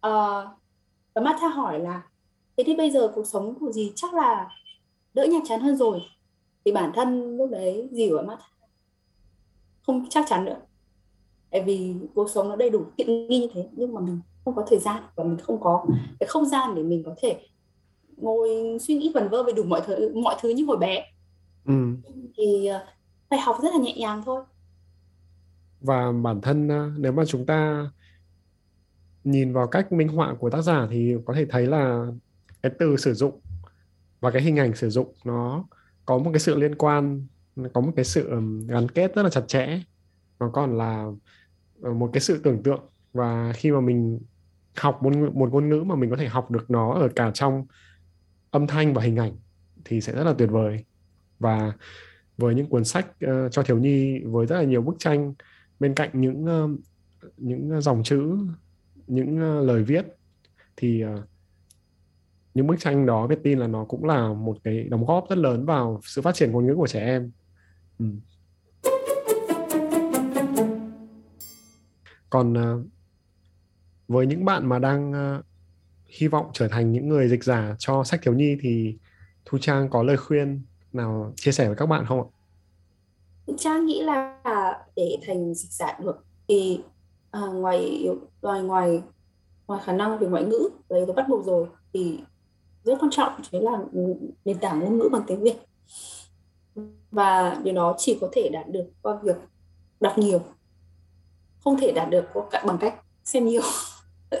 À, và Martha hỏi là thế thì bây giờ cuộc sống của gì chắc là đỡ nhàm chán hơn rồi thì bản thân lúc đấy gì của Martha không chắc chắn nữa. Tại vì cuộc sống nó đầy đủ tiện nghi như thế nhưng mà mình không có thời gian và mình không có cái không gian để mình có thể ngồi suy nghĩ vẩn vơ về đủ mọi thứ mọi thứ như hồi bé. Ừ. thì ờ, phải học rất là nhẹ nhàng thôi. Và bản thân ờ, nếu mà chúng ta nhìn vào cách minh họa của tác giả thì có thể thấy là cái từ sử dụng và cái hình ảnh sử dụng nó có một cái sự liên quan có một cái sự gắn kết rất là chặt chẽ. Nó còn là ờ, một cái sự tưởng tượng. Và khi mà mình học một, một ngôn ngữ mà mình có thể học được nó ở cả trong âm thanh và hình ảnh thì sẽ rất là tuyệt vời. Và với những cuốn sách uh, cho thiếu nhi với rất là nhiều bức tranh bên cạnh những uh, những ờ, dòng chữ những uh, lời viết thì uh, những bức tranh đó biết tin là nó cũng là một cái đóng góp rất lớn vào sự phát triển ngôn ngữ của trẻ em ừ. còn uh, với những bạn mà đang uh, hy vọng trở thành những người dịch giả cho sách thiếu nhi thì thu trang có lời khuyên nào chia sẻ với các bạn không ạ trang nghĩ là để thành dịch giả được thì à, ngoài ngoài ngoài ngoài khả năng về ngoại ngữ đấy tôi bắt buộc rồi thì rất quan trọng chính là nền tảng ngôn ngữ bằng tiếng Việt. Và điều đó chỉ có thể đạt được qua việc đọc nhiều không thể đạt được bằng cách xem nhiều.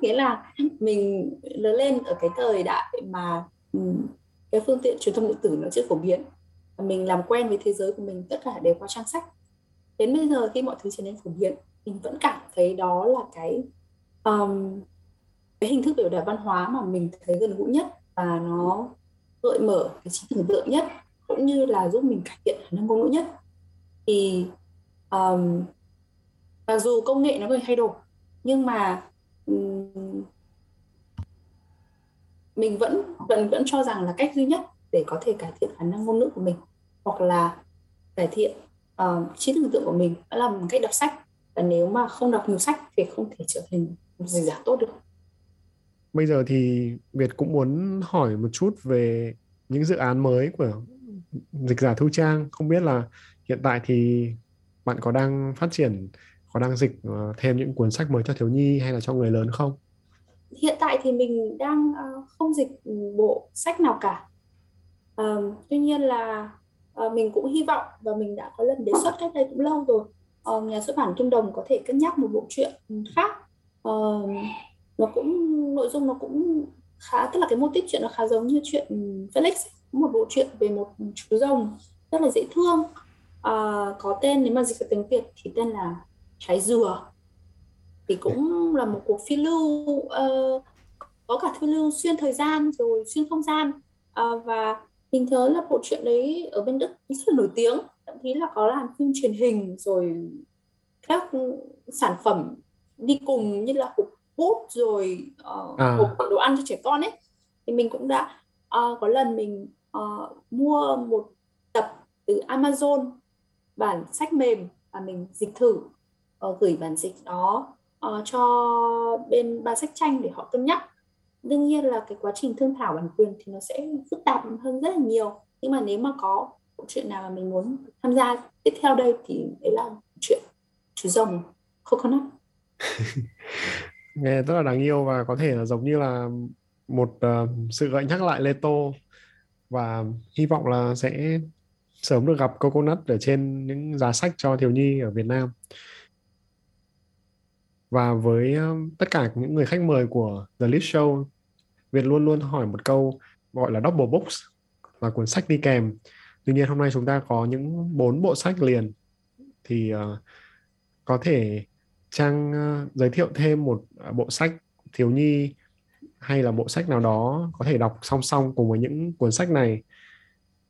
Nghĩa là mình lớn lên ở cái thời đại mà ừ, cái phương tiện truyền thông điện tử nó chưa phổ biến mình làm quen với thế giới của mình tất cả đều qua trang sách. Đến bây giờ khi mọi thứ trở nên phổ biến mình vẫn cảm thấy đó là cái um, cái hình thức biểu đạt văn hóa mà mình thấy gần gũi nhất và nó gợi mở cái trí tưởng tượng nhất cũng như là giúp mình cải thiện khả năng ngôn ngữ nhất. Thì um, mặc dù công nghệ nó có thay đổi nhưng mà um, mình vẫn vẫn vẫn cho rằng là cách duy nhất để có thể cải thiện khả năng ngôn ngữ của mình hoặc là cải thiện uh, trí tưởng tượng của mình đó là một cách đọc sách. Và nếu mà không đọc nhiều sách thì không thể trở thành một dịch giả tốt được bây giờ thì Việt cũng muốn hỏi một chút về những dự án mới của dịch giả Thu Trang không biết là hiện tại thì bạn có đang phát triển, có đang dịch ờ, thêm những cuốn sách mới cho thiếu nhi hay là cho người lớn không? Hiện tại thì mình đang ờ, không dịch bộ sách nào cả. Ờ, tuy nhiên là mình cũng hy vọng và mình đã có lần đề xuất cách đây cũng lâu rồi. Nhà xuất bản Kim Đồng có thể cân nhắc một bộ truyện khác. Nó cũng nội dung nó cũng khá tức là cái mô típ chuyện nó khá giống như chuyện Felix một bộ truyện về một chú rồng rất là dễ thương. À, có tên nếu mà dịch vào tiếng Việt thì tên là trái dừa. Thì cũng là một cuộc phiêu lưu uh, có cả phiêu lưu xuyên thời gian rồi xuyên không gian. Uh, và hình thế là bộ truyện đấy ở bên Đức rất là nổi tiếng. Thậm chí là có làm phim truyền hình rồi các sản phẩm đi cùng như là hộp bút rồi uh, à. đồ ăn cho trẻ con ấy. Thì mình cũng đã uh, có lần mình uh, mua một tập từ Amazon bản sách mềm và mình dịch thử. Uh, gửi bản dịch đó uh, cho bên ban sách tranh để họ cân nhắc. Đương nhiên là cái quá trình thương thảo bản quyền thì nó sẽ phức tạp hơn rất là nhiều. Nhưng mà nếu mà có chuyện nào mà mình muốn tham gia tiếp theo đây thì đấy là chuyện chú rồng coconut nghe rất là đáng yêu và có thể là giống như là một uh, sự gợi nhắc lại Leto và hy vọng là sẽ sớm được gặp Coconut ở trên những giá sách cho thiếu nhi ở Việt Nam. Và với uh, tất cả những người khách mời của The List Show, Việt luôn luôn hỏi một câu gọi là double books là cuốn sách đi kèm. Tuy nhiên hôm nay chúng ta có những bốn bộ sách liền thì uh, có thể Trang uh, giới thiệu thêm một uh, bộ sách thiếu nhi hay là bộ sách nào đó có thể đọc song song cùng với những cuốn sách này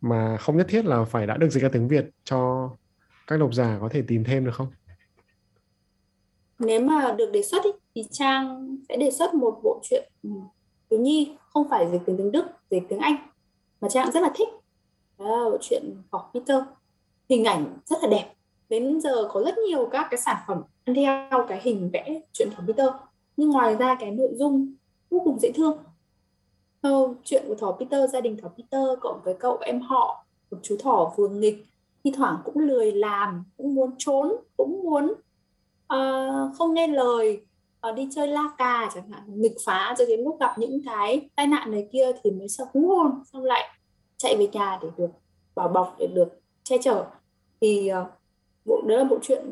mà không nhất thiết là phải đã được dịch ra tiếng Việt cho các độc giả có thể tìm thêm được không? Nếu mà được đề xuất ý, thì Trang sẽ đề xuất một bộ truyện ừ, thiếu nhi không phải dịch tiếng tiếng Đức, dịch tiếng Anh mà Trang rất là thích. Đó là bộ truyện Học Peter. Hình ảnh rất là đẹp. Đến giờ có rất nhiều các cái sản phẩm theo cái hình vẽ chuyện thỏ Peter. Nhưng ngoài ra cái nội dung vô cùng dễ thương Ờ, chuyện của thỏ Peter, gia đình thỏ Peter cộng với cậu em họ một chú thỏ vừa nghịch, thi thoảng cũng lười làm, cũng muốn trốn, cũng muốn uh, không nghe lời, uh, đi chơi la cà chẳng hạn, nghịch phá cho đến lúc gặp những cái tai nạn này kia thì mới sợ hú hồn, xong lại chạy về nhà để được bảo bọc, để được che chở. Thì uh, bộ đó là bộ truyện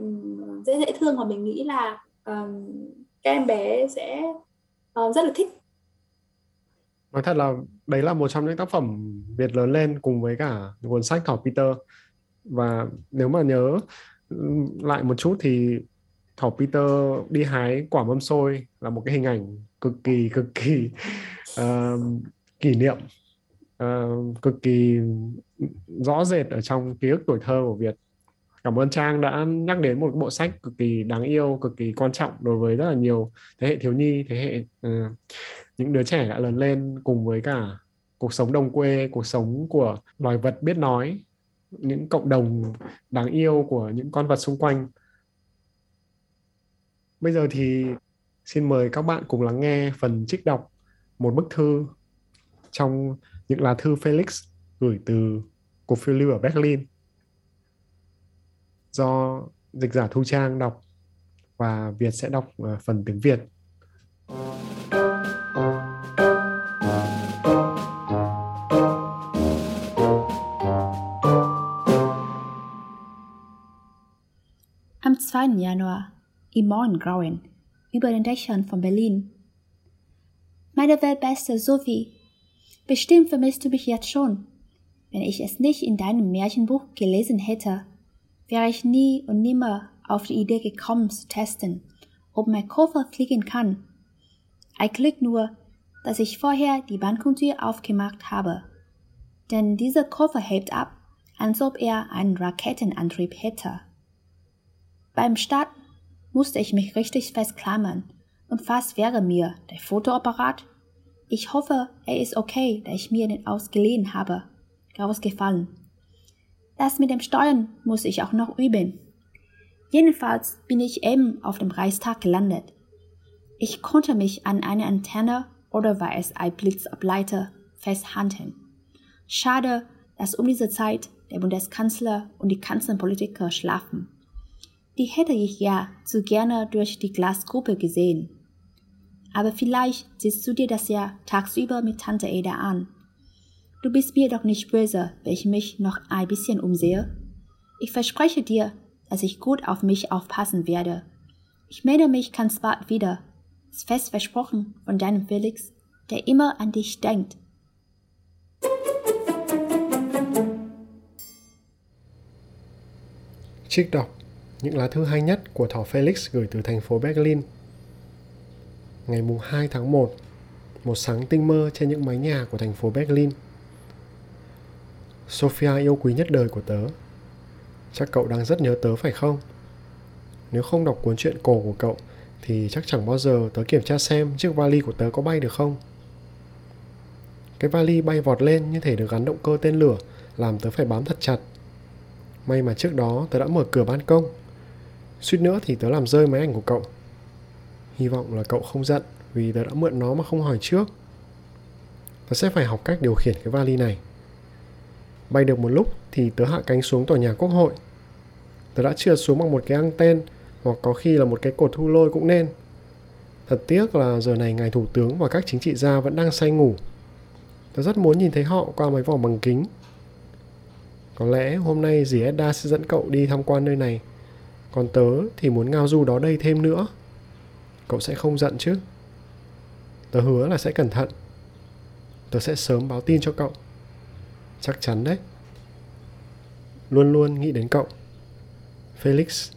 dễ dễ thương mà mình nghĩ là um, các em bé sẽ uh, rất là thích. Nói thật là đấy là một trong những tác phẩm Việt lớn lên cùng với cả cuốn sách Thỏ Peter. Và nếu mà nhớ lại một chút thì thỏ Peter đi hái quả mâm xôi là một cái hình ảnh cực kỳ cực kỳ uh, kỷ niệm uh, cực kỳ rõ rệt ở trong ký ức tuổi thơ của Việt cảm ơn Trang đã nhắc đến một bộ sách cực kỳ đáng yêu cực kỳ quan trọng đối với rất là nhiều thế hệ thiếu nhi thế hệ uh, những đứa trẻ đã lớn lên cùng với cả cuộc sống đồng quê cuộc sống của loài vật biết nói những cộng đồng đáng yêu của những con vật xung quanh. Bây giờ thì xin mời các bạn cùng lắng nghe phần trích đọc một bức thư trong những lá thư Felix gửi từ cuộc phiêu lưu ở Berlin. Do dịch giả Thu Trang đọc và Việt sẽ đọc phần tiếng Việt. Am 2. Januar im Morgengrauen über den Dächern von Berlin. Meine weltbeste Sophie, bestimmt vermisst du mich jetzt schon. Wenn ich es nicht in deinem Märchenbuch gelesen hätte, wäre ich nie und nimmer auf die Idee gekommen zu testen, ob mein Koffer fliegen kann. Ein Glück nur, dass ich vorher die Balkontür aufgemacht habe. Denn dieser Koffer hebt ab, als ob er einen Raketenantrieb hätte. Beim Start musste ich mich richtig festklammern und fast wäre mir der Fotoapparat, ich hoffe, er ist okay, da ich mir den ausgeliehen habe, rausgefallen. Das mit dem Steuern muss ich auch noch üben. Jedenfalls bin ich eben auf dem Reichstag gelandet. Ich konnte mich an eine Antenne oder war es ein Blitzableiter festhalten. Schade, dass um diese Zeit der Bundeskanzler und die Kanzlerpolitiker schlafen. Die hätte ich ja zu gerne durch die Glasgruppe gesehen. Aber vielleicht siehst du dir das ja tagsüber mit Tante Ada an. Du bist mir doch nicht böse, wenn ich mich noch ein bisschen umsehe. Ich verspreche dir, dass ich gut auf mich aufpassen werde. Ich melde mich ganz bald wieder. Ist fest versprochen von deinem Felix, der immer an dich denkt. Trích đọc những lá thư hay nhất của Thỏ Felix gửi từ thành phố Berlin. Ngày mùng 2 tháng 1, một sáng tinh mơ trên những mái nhà của thành phố Berlin – Sophia yêu quý nhất đời của tớ. Chắc cậu đang rất nhớ tớ phải không? Nếu không đọc cuốn truyện cổ của cậu, thì chắc chẳng bao giờ tớ kiểm tra xem chiếc vali của tớ có bay được không. Cái vali bay vọt lên như thể được gắn động cơ tên lửa, làm tớ phải bám thật chặt. May mà trước đó tớ đã mở cửa ban công. Suýt nữa thì tớ làm rơi máy ảnh của cậu. Hy vọng là cậu không giận vì tớ đã mượn nó mà không hỏi trước. Tớ sẽ phải học cách điều khiển cái vali này. Bay được một lúc thì tớ hạ cánh xuống tòa nhà quốc hội. Tớ đã trượt xuống bằng một cái anten, hoặc có khi là một cái cột thu lôi cũng nên. Thật tiếc là giờ này ngài thủ tướng và các chính trị gia vẫn đang say ngủ. Tớ rất muốn nhìn thấy họ qua máy vỏ bằng kính. Có lẽ hôm nay dì Edda sẽ dẫn cậu đi tham quan nơi này. Còn tớ thì muốn ngao du đó đây thêm nữa. Cậu sẽ không giận chứ? Tớ hứa là sẽ cẩn thận. Tớ sẽ sớm báo tin cho cậu chắc chắn đấy luôn luôn nghĩ đến cậu felix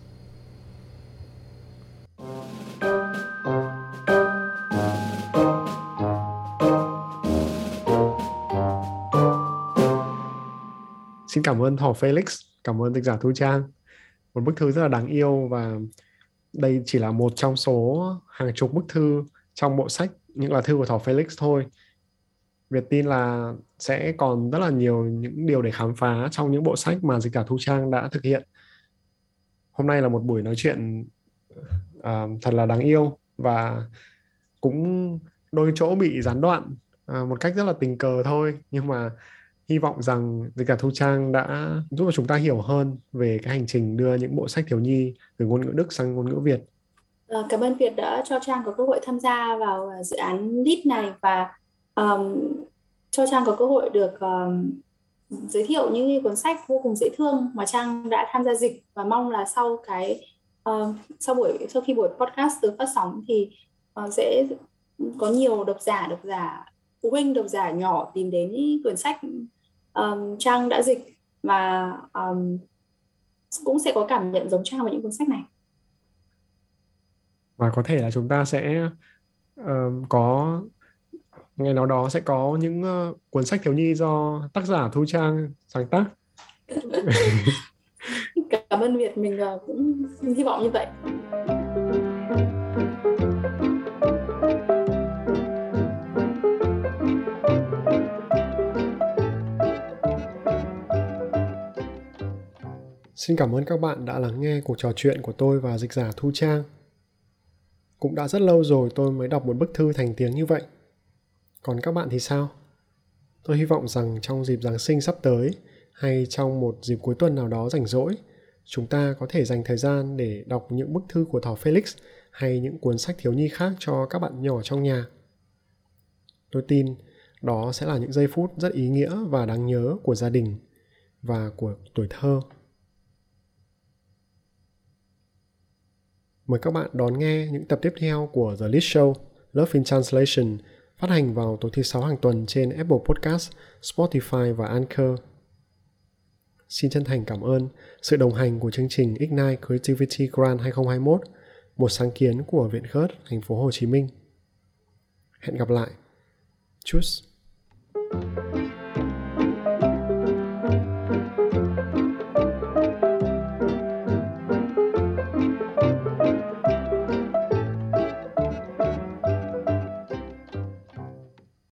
Xin cảm ơn Thỏ Felix, cảm ơn dịch giả Thu Trang. Một bức thư rất là đáng yêu và đây chỉ là một trong số hàng chục bức thư trong bộ sách những là thư của Thỏ Felix thôi. Việt tin là sẽ còn rất là nhiều những điều để khám phá trong những bộ sách mà dịch giả Thu Trang đã thực hiện. Hôm nay là một buổi nói chuyện uh, thật là đáng yêu và cũng đôi chỗ bị gián đoạn uh, một cách rất là tình cờ thôi nhưng mà hy vọng rằng dịch giả Thu Trang đã giúp cho chúng ta hiểu hơn về cái hành trình đưa những bộ sách thiếu nhi từ ngôn ngữ Đức sang ngôn ngữ Việt. Ờ, cảm ơn Việt đã cho Trang có cơ hội tham gia vào dự án LEAD này và um, cho Trang có cơ hội được um, giới thiệu những cuốn sách vô cùng dễ thương mà Trang đã tham gia dịch và mong là sau cái uh, sau buổi sau khi buổi podcast được phát sóng thì uh, sẽ có nhiều độc giả độc giả phụ huynh độc giả nhỏ tìm đến quyển sách um, Trang đã dịch và um, cũng sẽ có cảm nhận giống Trang với những cuốn sách này. và có thể là chúng ta sẽ uh, có ngày nào đó sẽ có những uh, cuốn sách thiếu nhi do tác giả Thu Trang sáng tác cảm ơn Việt mình uh, cũng hy vọng như vậy Xin cảm ơn các bạn đã lắng nghe cuộc trò chuyện của tôi và dịch giả Thu Trang. Cũng đã rất lâu rồi tôi mới đọc một bức thư thành tiếng như vậy. Còn các bạn thì sao? Tôi hy vọng rằng trong dịp Giáng sinh sắp tới hay trong một dịp cuối tuần nào đó rảnh rỗi, chúng ta có thể dành thời gian để đọc những bức thư của Thỏ Felix hay những cuốn sách thiếu nhi khác cho các bạn nhỏ trong nhà. Tôi tin đó sẽ là những giây phút rất ý nghĩa và đáng nhớ của gia đình và của tuổi thơ. Mời các bạn đón nghe những tập tiếp theo của The List Show Love in Translation phát hành vào tối thứ sáu hàng tuần trên Apple Podcast, Spotify và Anchor. Xin chân thành cảm ơn sự đồng hành của chương trình Ignite Creativity Grant 2021, một sáng kiến của Viện Khớt, thành phố Hồ Chí Minh. Hẹn gặp lại. Tschüss. thank you